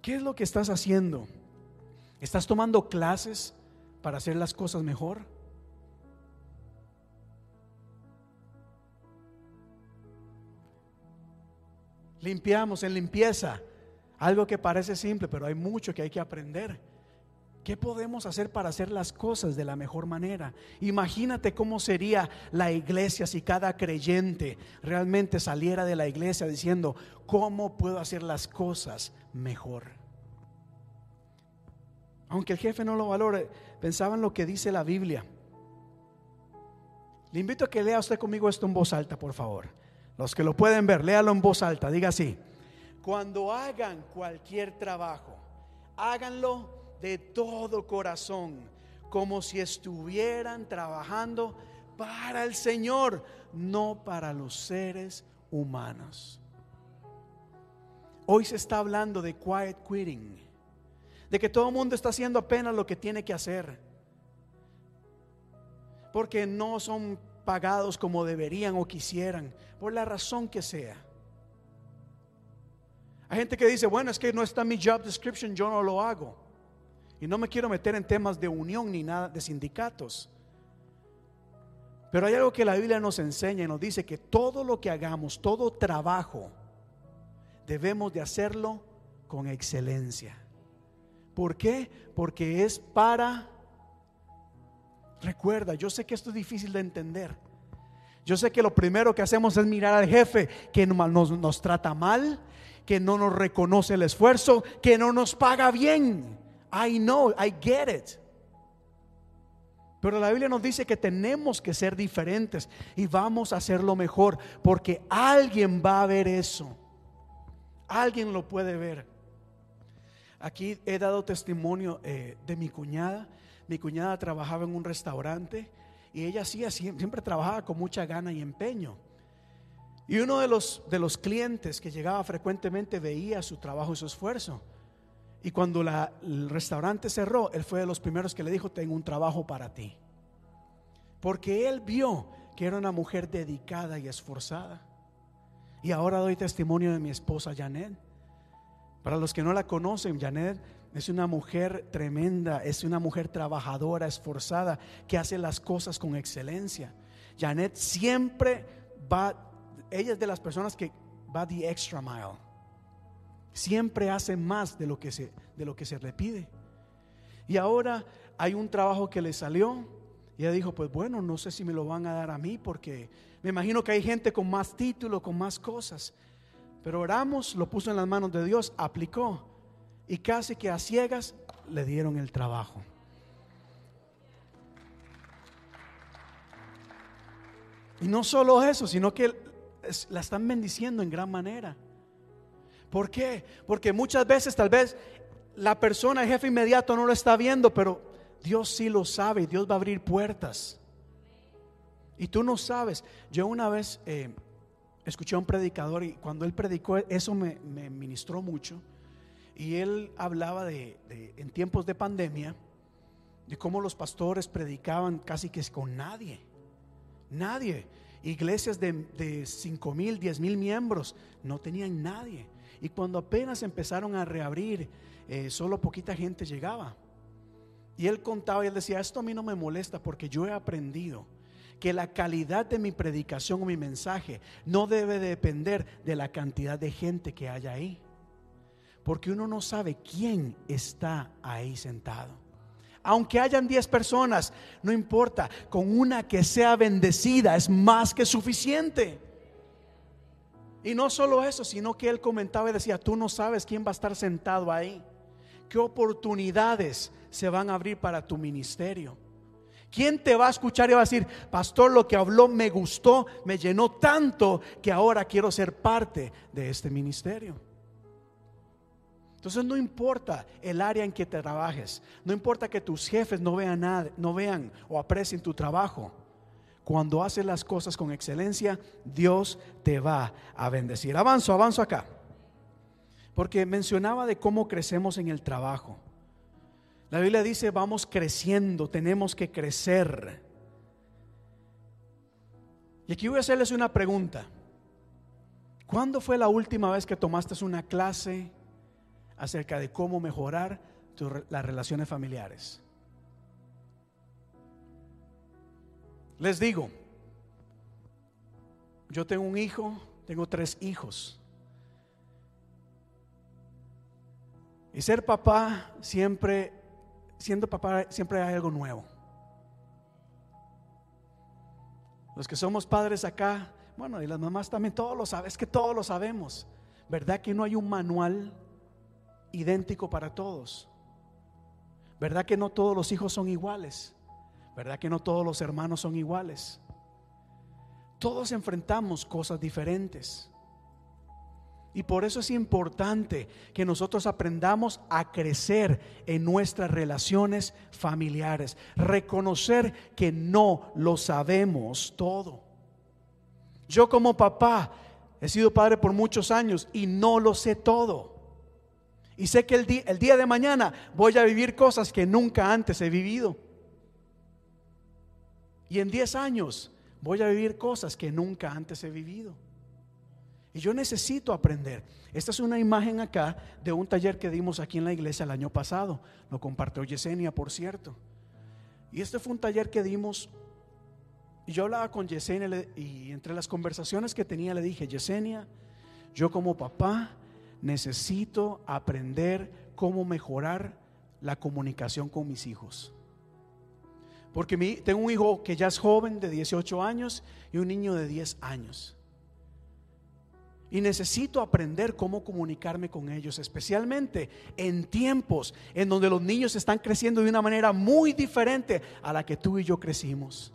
¿Qué es lo que estás haciendo? ¿Estás tomando clases para hacer las cosas mejor? Limpiamos en limpieza. Algo que parece simple, pero hay mucho que hay que aprender. ¿Qué podemos hacer para hacer las cosas de la mejor manera? Imagínate cómo sería la iglesia si cada creyente realmente saliera de la iglesia diciendo, ¿cómo puedo hacer las cosas mejor? Aunque el jefe no lo valore, pensaba en lo que dice la Biblia. Le invito a que lea usted conmigo esto en voz alta, por favor. Los que lo pueden ver, léalo en voz alta, diga así. Cuando hagan cualquier trabajo, háganlo de todo corazón, como si estuvieran trabajando para el Señor, no para los seres humanos. Hoy se está hablando de quiet quitting, de que todo el mundo está haciendo apenas lo que tiene que hacer, porque no son pagados como deberían o quisieran, por la razón que sea. Hay gente que dice, bueno, es que no está mi job description, yo no lo hago. Y no me quiero meter en temas de unión ni nada de sindicatos. Pero hay algo que la Biblia nos enseña y nos dice que todo lo que hagamos, todo trabajo, debemos de hacerlo con excelencia. ¿Por qué? Porque es para... Recuerda, yo sé que esto es difícil de entender. Yo sé que lo primero que hacemos es mirar al jefe que nos, nos trata mal, que no nos reconoce el esfuerzo, que no nos paga bien. I know, I get it. Pero la Biblia nos dice que tenemos que ser diferentes y vamos a hacerlo mejor porque alguien va a ver eso. Alguien lo puede ver. Aquí he dado testimonio eh, de mi cuñada. Mi cuñada trabajaba en un restaurante y ella hacía, siempre trabajaba con mucha gana y empeño. Y uno de los, de los clientes que llegaba frecuentemente veía su trabajo y su esfuerzo. Y cuando el restaurante cerró, él fue de los primeros que le dijo, tengo un trabajo para ti. Porque él vio que era una mujer dedicada y esforzada. Y ahora doy testimonio de mi esposa Janet. Para los que no la conocen, Janet es una mujer tremenda, es una mujer trabajadora, esforzada, que hace las cosas con excelencia. Janet siempre va, ella es de las personas que va the extra mile Siempre hace más de lo que se, de lo que se le pide. Y ahora hay un trabajo que le salió. Y ella dijo, pues bueno, no sé si me lo van a dar a mí porque me imagino que hay gente con más título, con más cosas. Pero oramos, lo puso en las manos de Dios, aplicó. Y casi que a ciegas le dieron el trabajo. Y no solo eso, sino que la están bendiciendo en gran manera. ¿Por qué? Porque muchas veces tal vez la persona, el jefe inmediato no lo está viendo, pero Dios sí lo sabe y Dios va a abrir puertas. Y tú no sabes. Yo una vez eh, escuché a un predicador y cuando él predicó eso me, ministró mucho. Y él hablaba de, en tiempos de pandemia, de cómo los pastores predicaban casi que con nadie. Nadie. Iglesias de, de 5 mil, 10 mil miembros no tenían nadie. Y cuando apenas empezaron a reabrir, eh, solo poquita gente llegaba. Y él contaba y él decía, esto a mí no me molesta porque yo he aprendido que la calidad de mi predicación o mi mensaje no debe depender de la cantidad de gente que haya ahí. Porque uno no sabe quién está ahí sentado. Aunque hayan 10 personas, no importa, con una que sea bendecida es más que suficiente. Y no solo eso, sino que él comentaba y decía, tú no sabes quién va a estar sentado ahí. ¿Qué oportunidades se van a abrir para tu ministerio? ¿Quién te va a escuchar y va a decir, pastor, lo que habló me gustó, me llenó tanto que ahora quiero ser parte de este ministerio? Entonces no importa el área en que te trabajes, no importa que tus jefes no vean nada, no vean o aprecien tu trabajo. Cuando haces las cosas con excelencia, Dios te va a bendecir. Avanzo, avanzo acá. Porque mencionaba de cómo crecemos en el trabajo. La Biblia dice, vamos creciendo, tenemos que crecer. Y aquí voy a hacerles una pregunta. ¿Cuándo fue la última vez que tomaste una clase acerca de cómo mejorar las relaciones familiares? Les digo, yo tengo un hijo, tengo tres hijos. Y ser papá siempre siendo papá siempre hay algo nuevo. Los que somos padres acá, bueno, y las mamás también, todos lo saben, es que todos lo sabemos. ¿Verdad que no hay un manual idéntico para todos? ¿Verdad que no todos los hijos son iguales? ¿Verdad que no todos los hermanos son iguales? Todos enfrentamos cosas diferentes. Y por eso es importante que nosotros aprendamos a crecer en nuestras relaciones familiares, reconocer que no lo sabemos todo. Yo como papá he sido padre por muchos años y no lo sé todo. Y sé que el, día, el día de mañana voy a vivir cosas que nunca antes he vivido. Y en 10 años voy a vivir cosas que nunca antes he vivido. Y yo necesito aprender. Esta es una imagen acá de un taller que dimos aquí en la iglesia el año pasado. Lo compartió Yesenia, por cierto. Y este fue un taller que dimos. Y yo hablaba con Yesenia y entre las conversaciones que tenía le dije, Yesenia, yo como papá necesito aprender cómo mejorar la comunicación con mis hijos. Porque tengo un hijo que ya es joven de 18 años y un niño de 10 años. Y necesito aprender cómo comunicarme con ellos, especialmente en tiempos en donde los niños están creciendo de una manera muy diferente a la que tú y yo crecimos.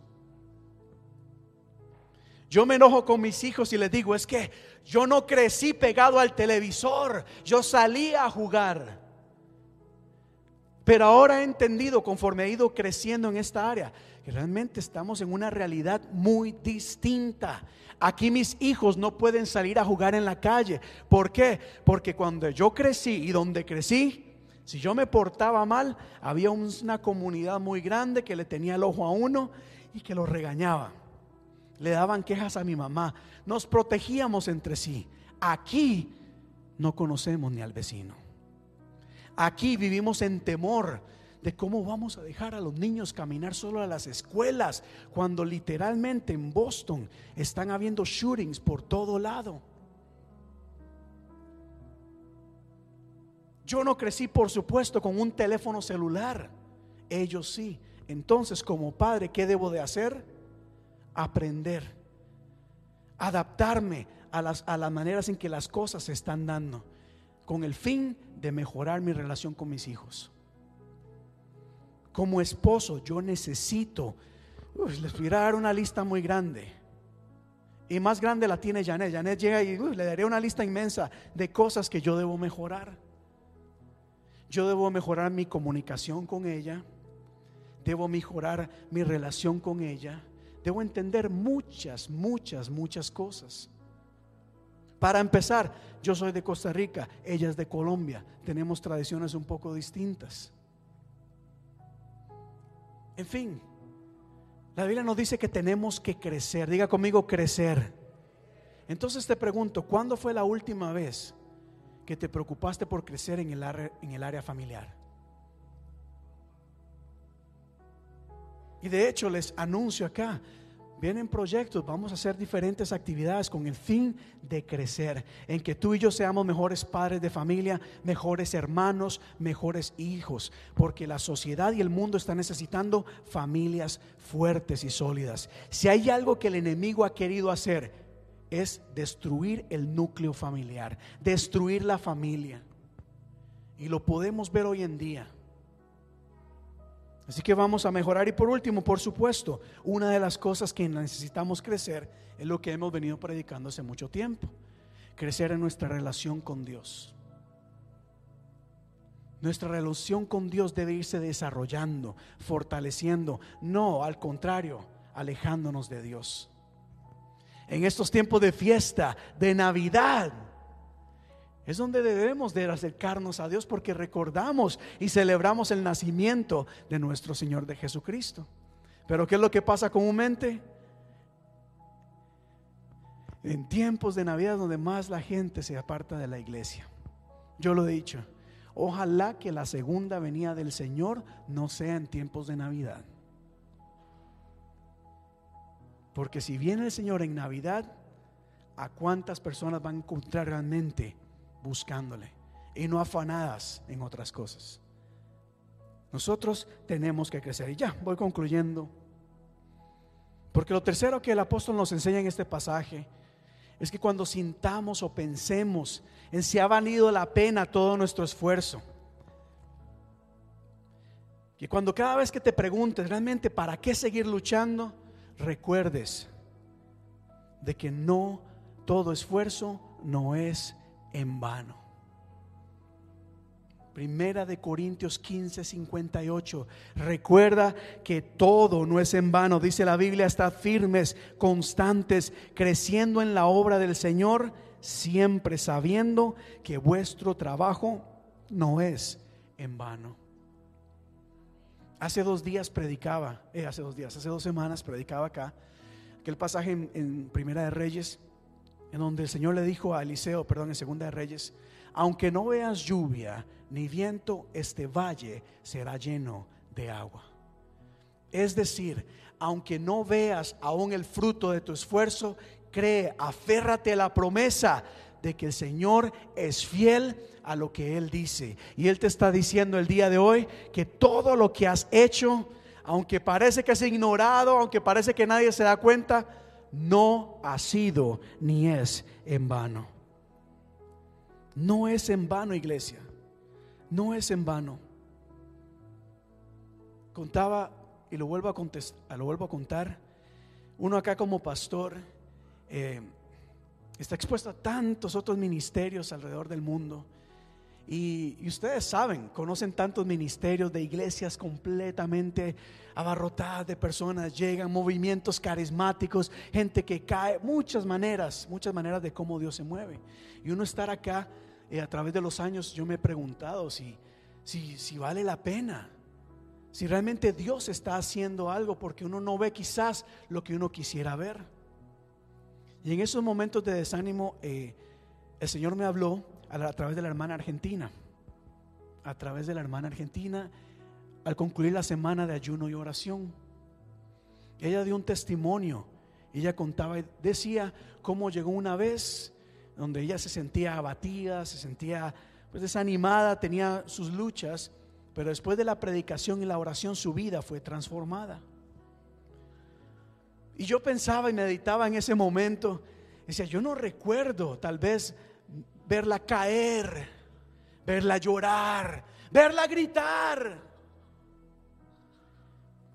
Yo me enojo con mis hijos y les digo, es que yo no crecí pegado al televisor, yo salí a jugar. Pero ahora he entendido, conforme he ido creciendo en esta área, que realmente estamos en una realidad muy distinta. Aquí mis hijos no pueden salir a jugar en la calle. ¿Por qué? Porque cuando yo crecí y donde crecí, si yo me portaba mal, había una comunidad muy grande que le tenía el ojo a uno y que lo regañaba. Le daban quejas a mi mamá. Nos protegíamos entre sí. Aquí no conocemos ni al vecino. Aquí vivimos en temor de cómo vamos a dejar a los niños caminar solo a las escuelas cuando literalmente en Boston están habiendo shootings por todo lado. Yo no crecí, por supuesto, con un teléfono celular. Ellos sí. Entonces, como padre, ¿qué debo de hacer? Aprender. Adaptarme a las, a las maneras en que las cosas se están dando. Con el fin de mejorar mi relación con mis hijos como esposo yo necesito, les voy a dar una lista muy grande. Y más grande la tiene Janet. Janet llega y le daré una lista inmensa de cosas que yo debo mejorar. Yo debo mejorar mi comunicación con ella. Debo mejorar mi relación con ella. Debo entender muchas, muchas, muchas cosas. Para empezar, yo soy de Costa Rica, ella es de Colombia. Tenemos tradiciones un poco distintas. En fin, la Biblia nos dice que tenemos que crecer. Diga conmigo crecer. Entonces te pregunto, ¿cuándo fue la última vez que te preocupaste por crecer en el en el área familiar? Y de hecho les anuncio acá, Vienen proyectos, vamos a hacer diferentes actividades con el fin de crecer, en que tú y yo seamos mejores padres de familia, mejores hermanos, mejores hijos, porque la sociedad y el mundo están necesitando familias fuertes y sólidas. Si hay algo que el enemigo ha querido hacer, es destruir el núcleo familiar, destruir la familia. Y lo podemos ver hoy en día. Así que vamos a mejorar. Y por último, por supuesto, una de las cosas que necesitamos crecer es lo que hemos venido predicando hace mucho tiempo. Crecer en nuestra relación con Dios. Nuestra relación con Dios debe irse desarrollando, fortaleciendo, no al contrario, alejándonos de Dios. En estos tiempos de fiesta, de Navidad, es donde debemos de acercarnos a Dios porque recordamos y celebramos el nacimiento de nuestro Señor de Jesucristo. Pero ¿qué es lo que pasa comúnmente? En tiempos de Navidad donde más la gente se aparta de la iglesia. Yo lo he dicho, ojalá que la segunda venida del Señor no sea en tiempos de Navidad. Porque si viene el Señor en Navidad, ¿a cuántas personas van a encontrar realmente buscándole y no afanadas en otras cosas. Nosotros tenemos que crecer. Y ya, voy concluyendo. Porque lo tercero que el apóstol nos enseña en este pasaje es que cuando sintamos o pensemos en si ha valido la pena todo nuestro esfuerzo, que cuando cada vez que te preguntes realmente para qué seguir luchando, recuerdes de que no todo esfuerzo no es en vano. Primera de Corintios 15, 58. Recuerda que todo no es en vano. Dice la Biblia, estad firmes, constantes, creciendo en la obra del Señor, siempre sabiendo que vuestro trabajo no es en vano. Hace dos días predicaba, eh, hace dos días, hace dos semanas predicaba acá, aquel pasaje en Primera de Reyes, en donde el Señor le dijo a Eliseo, perdón, en Segunda de Reyes, aunque no veas lluvia ni viento, este valle será lleno de agua. Es decir, aunque no veas aún el fruto de tu esfuerzo, cree, aférrate a la promesa de que el Señor es fiel a lo que Él dice. Y Él te está diciendo el día de hoy que todo lo que has hecho, aunque parece que es ignorado, aunque parece que nadie se da cuenta, no ha sido ni es en vano. No es en vano, iglesia. No es en vano. Contaba, y lo vuelvo a, contestar, lo vuelvo a contar, uno acá como pastor eh, está expuesto a tantos otros ministerios alrededor del mundo. Y, y, ustedes saben, conocen tantos ministerios de iglesias completamente abarrotadas de personas, llegan movimientos carismáticos, gente que cae, muchas maneras, muchas maneras de cómo Dios se mueve. Y uno estar acá eh, a través de los años, yo me he preguntado si, si, si vale la pena, si realmente Dios está haciendo algo, porque uno no ve quizás lo que uno quisiera ver. Y en esos momentos de desánimo, eh, el Señor me habló a, través de la hermana argentina, a través de la hermana argentina, al concluir la semana de ayuno y oración. Ella dio un testimonio, ella contaba, decía cómo llegó una vez donde ella se sentía abatida, se sentía pues desanimada, tenía sus luchas, pero después de la predicación y la oración su vida fue transformada. Y yo pensaba y meditaba en ese momento, decía, yo no recuerdo tal vez verla caer, verla llorar, verla gritar.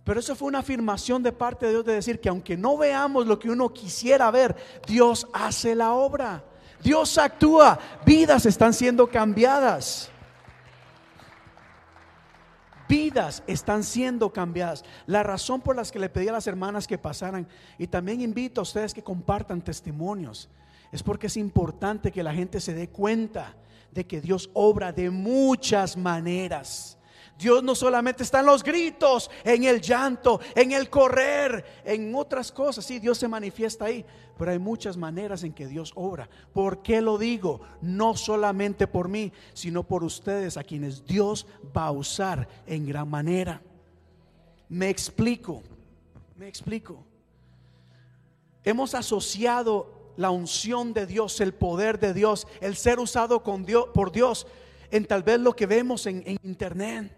Pero eso fue una afirmación de parte de Dios de decir que aunque no veamos lo que uno quisiera ver, Dios hace la obra. Dios actúa, vidas están siendo cambiadas. Vidas están siendo cambiadas. La razón por la que le pedí a las hermanas que pasaran, y también invito a ustedes que compartan testimonios, es porque es importante que la gente se dé cuenta de que Dios obra de muchas maneras. Dios no solamente está en los gritos, en el llanto, en el correr, en otras cosas. Sí, Dios se manifiesta ahí, pero hay muchas maneras en que Dios obra. ¿Por qué lo digo? No solamente por mí, sino por ustedes a quienes Dios va a usar en gran manera. Me explico, me explico. Hemos asociado la unción de Dios, el poder de Dios, el ser usado con Dios, por Dios en tal vez lo que vemos en, en internet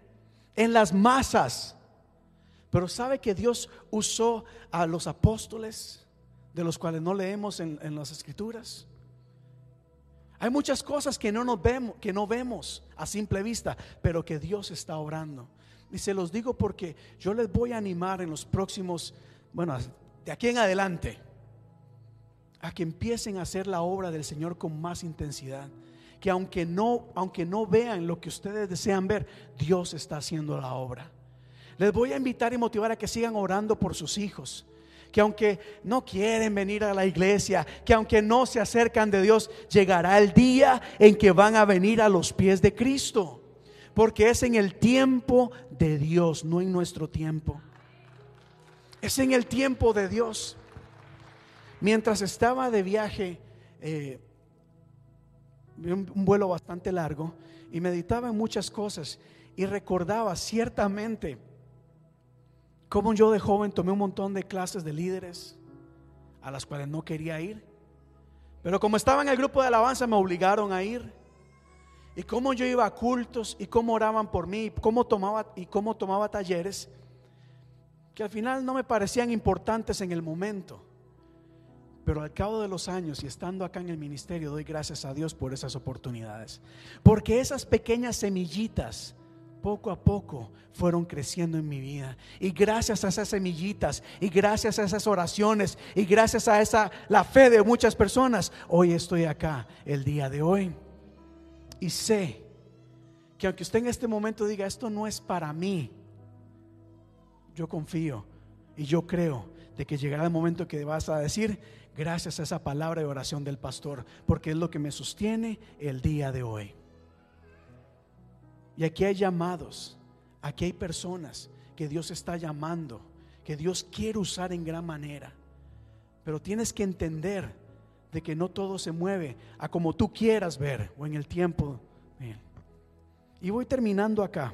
en las masas. Pero sabe que Dios usó a los apóstoles, de los cuales no leemos en, las escrituras. Hay muchas cosas que no nos vemos, que no vemos a simple vista, pero que Dios está orando. Y se los digo porque yo les voy a animar en los próximos, bueno, de aquí en adelante, a que empiecen a hacer la obra del Señor con más intensidad que aunque no, aunque no vean lo que ustedes desean ver, Dios está haciendo la obra. Les voy a invitar y motivar a que sigan orando por sus hijos. Que aunque no quieren venir a la iglesia, que aunque no se acercan de Dios, llegará el día en que van a venir a los pies de Cristo. Porque es en el tiempo de Dios, no en nuestro tiempo. Es en el tiempo de Dios. Mientras estaba de viaje, eh, un, vuelo bastante largo y meditaba en muchas cosas y recordaba ciertamente cómo yo de joven tomé un montón de clases de líderes a las cuales no quería ir. Pero como estaba en el grupo de alabanza me obligaron a ir. y cómo yo iba a cultos y cómo oraban por mí, cómo tomaba y cómo tomaba talleres que al final no me parecían importantes en el momento. Pero al cabo de los años y estando acá en el ministerio, doy gracias a Dios por esas oportunidades. Porque esas pequeñas semillitas, poco a poco, fueron creciendo en mi vida. Y gracias a esas semillitas, y gracias a esas oraciones, y gracias a esa la fe de muchas personas, hoy estoy acá, el día de hoy. Y sé que aunque usted en este momento diga, esto no es para mí, yo confío y yo creo de que llegará el momento que vas a decir, gracias a esa palabra de oración del pastor, porque es lo que me sostiene el día de hoy. Y aquí hay llamados, aquí hay personas que Dios está llamando, que Dios quiere usar en gran manera. Pero tienes que entender de que no todo se mueve a como tú quieras ver o en el tiempo. Y voy terminando acá.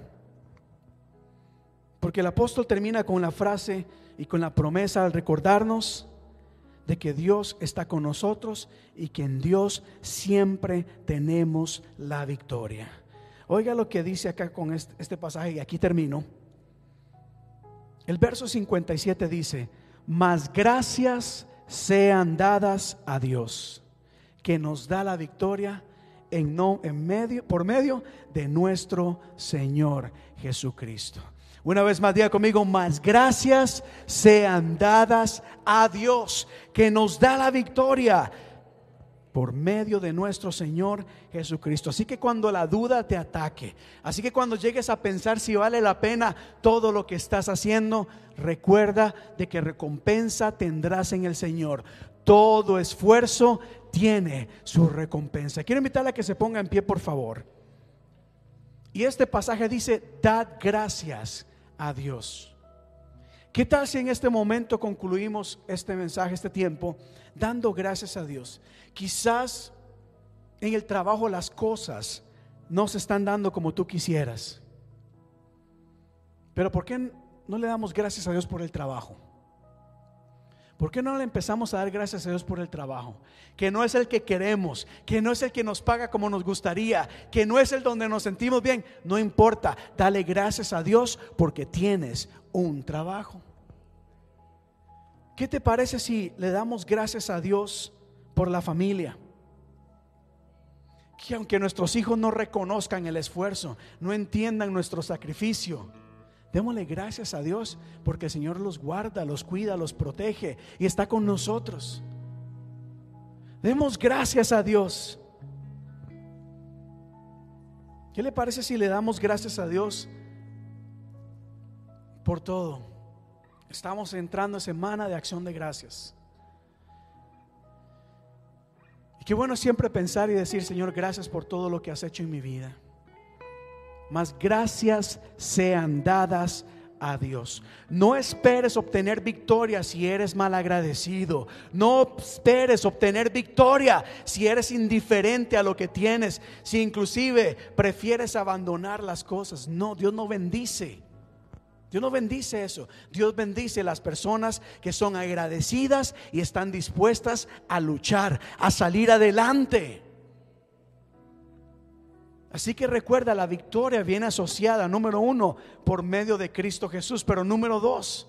Porque el apóstol termina con la frase y con la promesa al recordarnos de que Dios está con nosotros y que en Dios siempre tenemos la victoria. Oiga lo que dice acá con este, este, pasaje y aquí termino. El verso 57 dice, mas gracias sean dadas a Dios, que nos da la victoria en, no, en medio, por medio de nuestro Señor Jesucristo. Una vez más, diga conmigo, más gracias sean dadas a Dios, que nos da la victoria por medio de nuestro Señor Jesucristo. Así que cuando la duda te ataque, así que cuando llegues a pensar si vale la pena todo lo que estás haciendo, recuerda de que recompensa tendrás en el Señor. Todo esfuerzo tiene su recompensa. Quiero invitarle a que se ponga en pie, por favor. Y este pasaje dice, dad gracias a Dios. ¿Qué tal si en este momento concluimos este mensaje, este tiempo, dando gracias a Dios? Quizás en el trabajo las cosas no se están dando como tú quisieras. Pero ¿por qué no le damos gracias a Dios por el trabajo? ¿Por qué no le empezamos a dar gracias a Dios por el trabajo? Que no es el que queremos, que no es el que nos paga como nos gustaría, que no es el donde nos sentimos bien. No importa, dale gracias a Dios porque tienes un trabajo. ¿Qué te parece si le damos gracias a Dios por la familia? Que aunque nuestros hijos no reconozcan el esfuerzo, no entiendan nuestro sacrificio, Démosle gracias a Dios porque el Señor los guarda, los cuida, los protege y está con nosotros. Demos gracias a Dios. ¿Qué le parece si le damos gracias a Dios por todo? Estamos entrando en semana de acción de gracias. Y qué bueno siempre pensar y decir, Señor, gracias por todo lo que has hecho en mi vida mas gracias sean dadas a Dios. No esperes obtener victoria si eres mal agradecido. No esperes obtener victoria si eres indiferente a lo que tienes, si inclusive prefieres abandonar las cosas. No, Dios no bendice. Dios no bendice eso. Dios bendice las personas que son agradecidas y están dispuestas a luchar, a salir adelante. Así que recuerda, la victoria viene asociada, número uno, por medio de Cristo Jesús, pero número dos,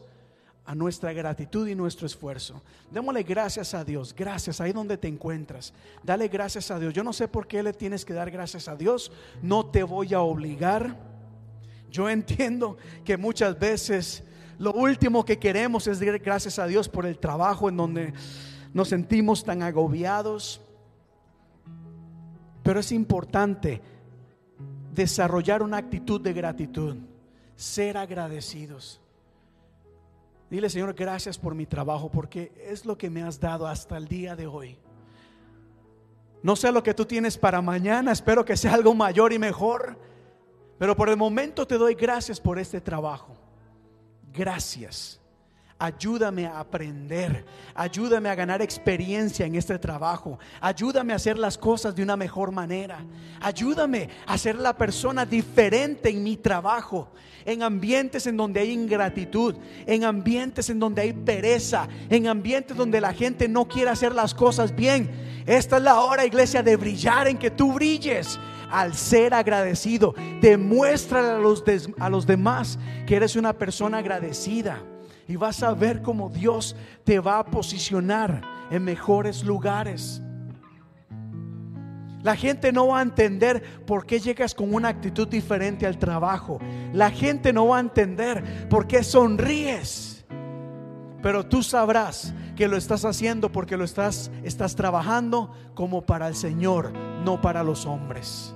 a nuestra gratitud y nuestro esfuerzo. Démosle gracias a Dios, gracias ahí donde te encuentras. Dale gracias a Dios. Yo no sé por qué le tienes que dar gracias a Dios, no te voy a obligar. Yo entiendo que muchas veces lo último que queremos es dar gracias a Dios por el trabajo en donde nos sentimos tan agobiados. Pero es importante desarrollar una actitud de gratitud, ser agradecidos. Dile, Señor, gracias por mi trabajo, porque es lo que me has dado hasta el día de hoy. No sé lo que tú tienes para mañana, espero que sea algo mayor y mejor, pero por el momento te doy gracias por este trabajo. Gracias. Ayúdame a aprender, ayúdame a ganar experiencia en este trabajo, ayúdame a hacer las cosas de una mejor manera, ayúdame a ser la persona diferente en mi trabajo, en ambientes en donde hay ingratitud, en ambientes en donde hay pereza, en ambientes donde la gente no quiere hacer las cosas bien. Esta es la hora, iglesia, de brillar, en que tú brilles. al ser agradecido. Demuéstrale a los, a los demás que eres una persona agradecida. Y vas a ver cómo Dios te va a posicionar en mejores lugares. La gente no va a entender por qué llegas con una actitud diferente al trabajo. La gente no va a entender por qué sonríes. Pero tú sabrás que lo estás haciendo porque lo estás estás trabajando como para el Señor, no para los hombres.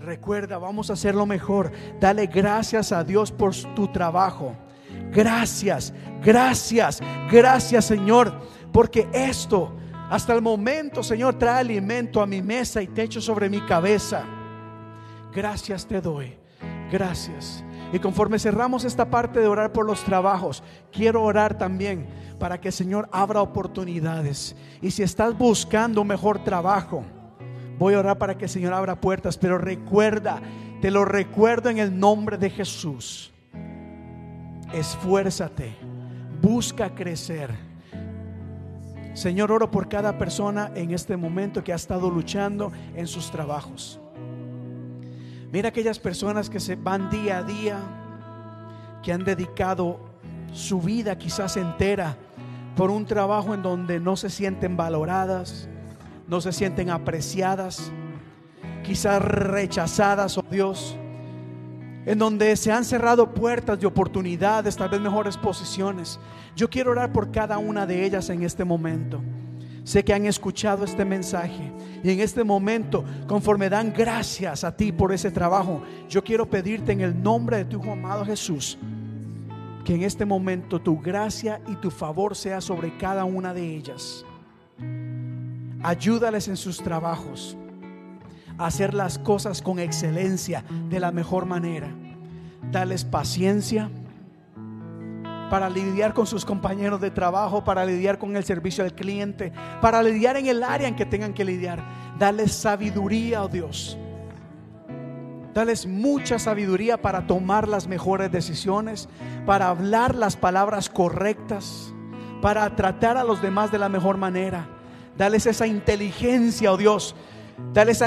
Recuerda, vamos a hacerlo mejor. Dale gracias a Dios por tu trabajo. Gracias, gracias, gracias Señor, porque esto hasta el momento, Señor, trae alimento a mi mesa y techo sobre mi cabeza. Gracias te doy. Gracias. Y conforme cerramos esta parte de orar por los trabajos, quiero orar también para que el Señor abra oportunidades. Y si estás buscando un mejor trabajo, voy a orar para que el Señor abra puertas. Pero recuerda, te lo recuerdo en el nombre de Jesús. Esfuérzate, busca crecer Señor, oro por cada persona en este momento que ha estado luchando en sus trabajos. Mira aquellas personas que se van día a día, que han dedicado su vida quizás entera por un trabajo en donde no se sienten valoradas, no se sienten apreciadas, quizás rechazadas, oh Dios, en donde se han cerrado puertas de oportunidades, tal vez mejores posiciones. Yo quiero orar por cada una de ellas en este momento. Sé que han escuchado este mensaje y en este momento, conforme dan gracias a ti por ese trabajo, yo quiero pedirte en el nombre de tu Hijo amado Jesús, que en este momento tu gracia y tu favor sea sobre cada una de ellas. Ayúdales en sus trabajos hacer las cosas con excelencia, de la mejor manera. Dales paciencia para lidiar con sus compañeros de trabajo, para lidiar con el servicio al cliente, para lidiar en el área en que tengan que lidiar. Dales sabiduría, oh Dios. Dales mucha sabiduría para tomar las mejores decisiones, para hablar las palabras correctas, para tratar a los demás de la mejor manera. Dales esa inteligencia, oh Dios. Dales,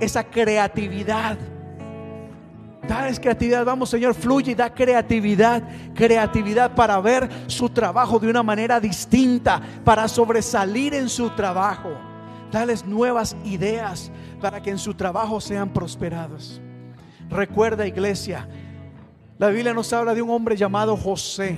esa creatividad Dales creatividad, vamos Señor, fluye y da creatividad, creatividad para ver su trabajo de una manera distinta, para sobresalir en su trabajo. Dales nuevas ideas para que en su trabajo sean prosperados. Recuerda iglesia, la Biblia nos habla de un hombre llamado José,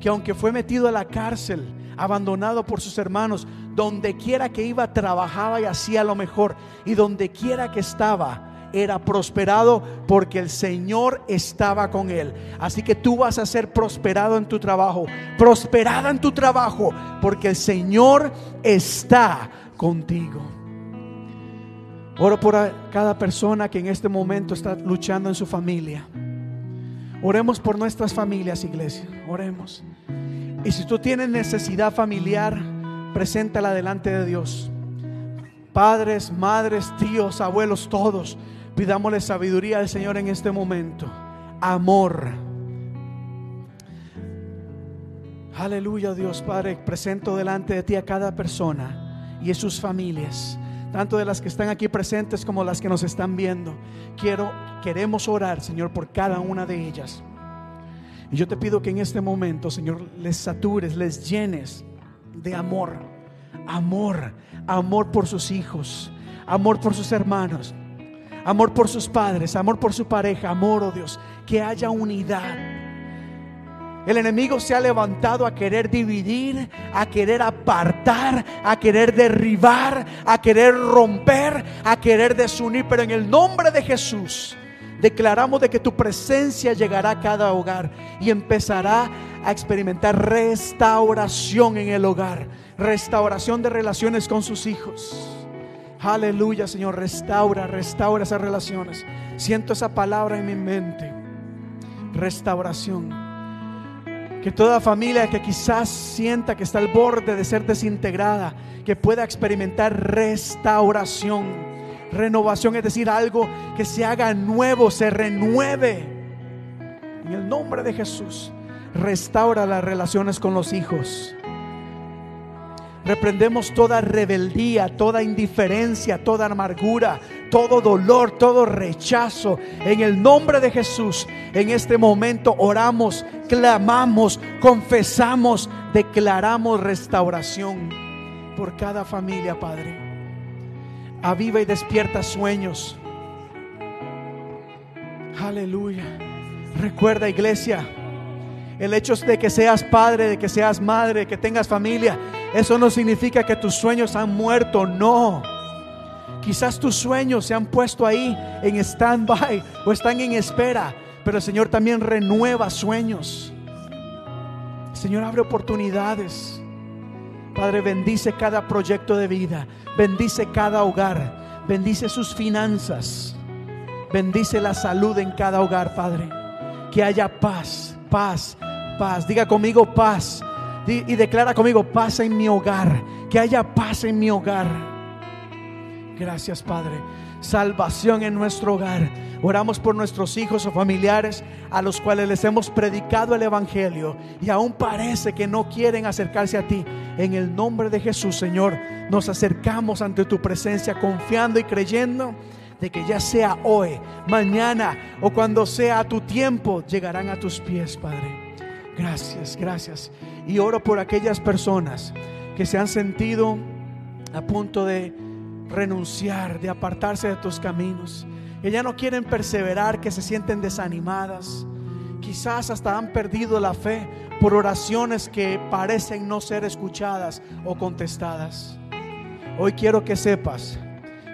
que aunque fue metido a la cárcel, abandonado por sus hermanos, donde quiera que iba trabajaba y hacía lo mejor, y donde quiera que estaba, era prosperado porque el Señor estaba con él. Así que tú vas a ser prosperado en tu trabajo, prosperada en tu trabajo, porque el Señor está contigo. Oro por cada persona que en este momento está luchando en su familia. Oremos por nuestras familias, iglesia. Oremos. Y si tú tienes necesidad familiar, preséntala delante de Dios. Padres, madres, tíos, abuelos, todos Pidámosle sabiduría al Señor en este momento. Amor. Aleluya, Dios Padre. Presento delante de ti a cada persona y a sus familias, tanto de las que están aquí presentes como las que nos están viendo. Quiero, queremos orar, Señor, por cada una de ellas. Y yo te pido que en este momento, Señor, les satures, les llenes de amor. Amor, amor por sus hijos, amor por sus hermanos amor por sus padres, amor por su pareja, amor, oh Dios, que haya unidad. El enemigo se ha levantado a querer dividir, a querer apartar, a querer derribar, a querer romper, a querer desunir, pero en el nombre de Jesús declaramos de que tu presencia llegará a cada hogar y empezará a experimentar restauración en el hogar, restauración de relaciones con sus hijos Aleluya, Señor. Restaura, restaura esas relaciones. Siento esa palabra en mi mente. Restauración. Que toda familia que quizás sienta que está al borde de ser desintegrada, que pueda experimentar restauración. Renovación, es decir, algo que se haga nuevo, se renueve. En el nombre de Jesús, restaura las relaciones con los hijos Reprendemos toda rebeldía, toda indiferencia, toda amargura, todo dolor, todo rechazo. En el nombre de Jesús, en este momento oramos, clamamos, confesamos, declaramos restauración por cada familia, Padre. Aviva y despierta sueños. Aleluya. Recuerda, iglesia, el hecho de que seas padre, de que seas madre, de que tengas familia, eso no significa que tus sueños han muerto, no. Quizás tus sueños se han puesto ahí en stand-by o están en espera, pero el Señor también renueva sueños. El Señor abre oportunidades. Padre, bendice cada proyecto de vida, bendice cada hogar, bendice sus finanzas, bendice la salud en cada hogar, Padre. Que haya paz, paz, paz. Diga conmigo paz. Y declara conmigo paz en mi hogar. Que haya paz en mi hogar. Gracias, Padre. Salvación en nuestro hogar. Oramos por nuestros hijos o familiares a los cuales les hemos predicado el Evangelio y aún parece que no quieren acercarse a ti. En el nombre de Jesús, Señor, nos acercamos ante tu presencia confiando y creyendo de que ya sea hoy, mañana o cuando sea a tu tiempo, llegarán a tus pies, Padre. Gracias, gracias. Y oro por aquellas personas que se han sentido a punto de renunciar, de apartarse de tus caminos, ya no quieren perseverar, que se sienten desanimadas. Quizás hasta han perdido la fe por oraciones que parecen no ser escuchadas o contestadas. Hoy quiero que sepas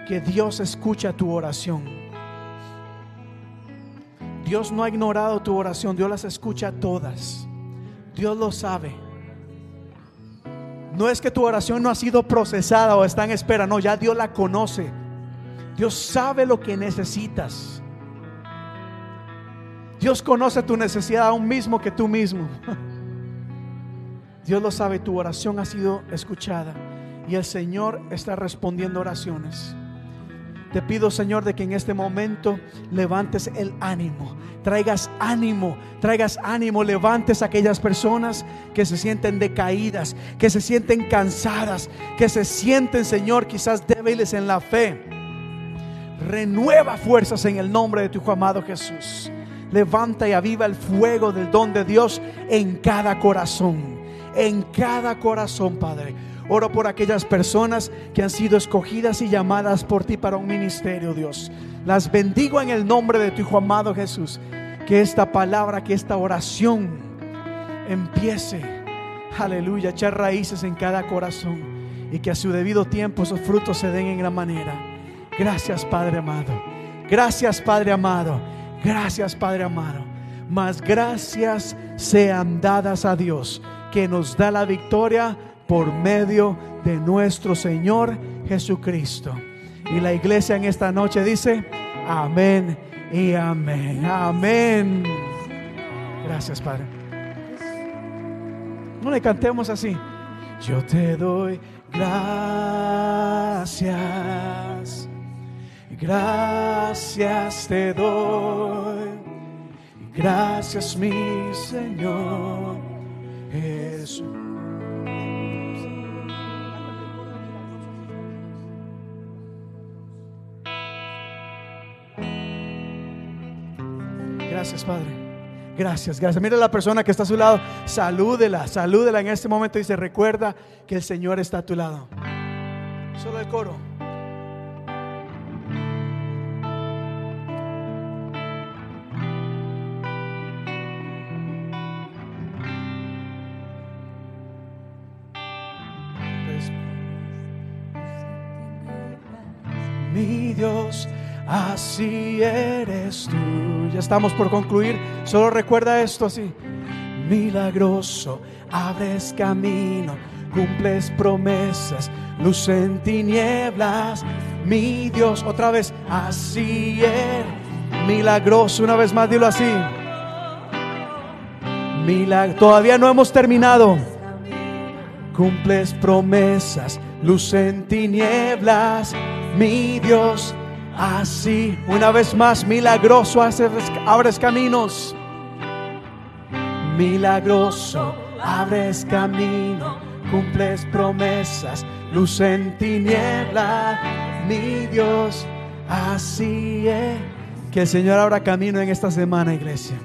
que Dios escucha tu oración. Dios no ha ignorado tu oración, Dios las escucha todas. Dios lo sabe. No es que tu oración no ha sido procesada o está en espera, no, ya Dios la conoce. Dios sabe lo que necesitas. Dios conoce tu necesidad aún mismo que tú mismo. Dios lo sabe, tu oración ha sido escuchada y el Señor está respondiendo oraciones. Te pido, Señor, de que en este momento levantes el ánimo, traigas ánimo, traigas ánimo, levantes a aquellas personas que se sienten decaídas, que se sienten cansadas, que se sienten, Señor, quizás débiles en la fe. Renueva fuerzas en el nombre de tu amado Jesús. Levanta y aviva el fuego del don de Dios en cada corazón, en cada corazón, Padre Oro por aquellas personas que han sido escogidas y llamadas por ti para un ministerio, Dios. Las bendigo en el nombre de tu Hijo amado Jesús. Que esta palabra, que esta oración empiece, aleluya, echar raíces en cada corazón y que a su debido tiempo esos frutos se den en gran manera. Gracias, Padre amado. Gracias, Padre amado. Gracias, Padre amado. Mas gracias sean dadas a Dios que nos da la victoria por medio de nuestro Señor Jesucristo. Y la iglesia en esta noche dice, amén y amén. Amén. Gracias, Padre. No le cantemos así. Yo te doy gracias. Gracias te doy. Gracias mi Señor Jesús. Gracias, Padre. Gracias, gracias. Mira a la persona que está a su lado. Salúdela, salúdela en este momento. Dice, recuerda que el Señor está a tu lado. Solo el coro. Mi Dios así eres tú. Ya estamos por concluir. Solo recuerda esto así. Milagroso, abres camino, cumples promesas, luz en tinieblas. Mi Dios, otra vez, así es. Milagroso, una vez más, dilo así. Milag Todavía no hemos terminado. Cumples promesas, luz en tinieblas. Mi Dios, Así, una vez más, milagroso abres caminos. Milagroso, abres camino, cumples promesas, luz en tiniebla, mi Dios, así es. Que el Señor abra camino en esta semana, iglesia.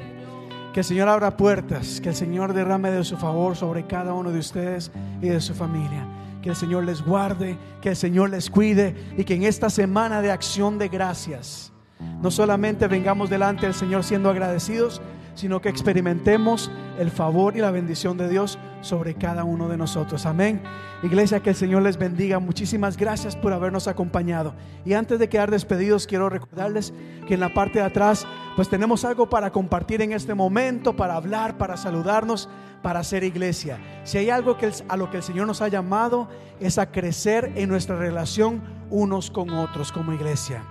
Que el Señor abra puertas, que el Señor derrame de su favor sobre cada uno de ustedes y de su familia. Que el Señor les guarde, que el Señor les cuide y que en esta semana de acción de gracias no solamente vengamos delante del Señor siendo agradecidos, sino que experimentemos el favor y la bendición de Dios sobre cada uno de nosotros. Amén. Iglesia, que el Señor les bendiga. Muchísimas gracias por habernos acompañado. Y antes de quedar despedidos, quiero recordarles que en la parte de atrás, pues tenemos algo para compartir en este momento, para hablar, para saludarnos, para hacer iglesia. Si hay algo que a lo que el Señor nos ha llamado, es a crecer en nuestra relación unos con otros como iglesia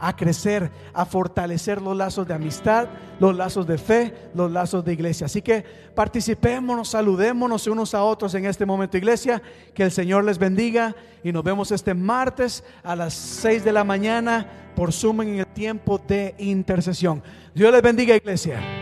a crecer, a fortalecer los lazos de amistad, los lazos de fe, los lazos de iglesia. Así que participémonos, saludémonos unos a otros en este momento, iglesia. Que el Señor les bendiga y nos vemos este martes a las 6 de la mañana por Zoom en el tiempo de intercesión. Dios les bendiga, iglesia.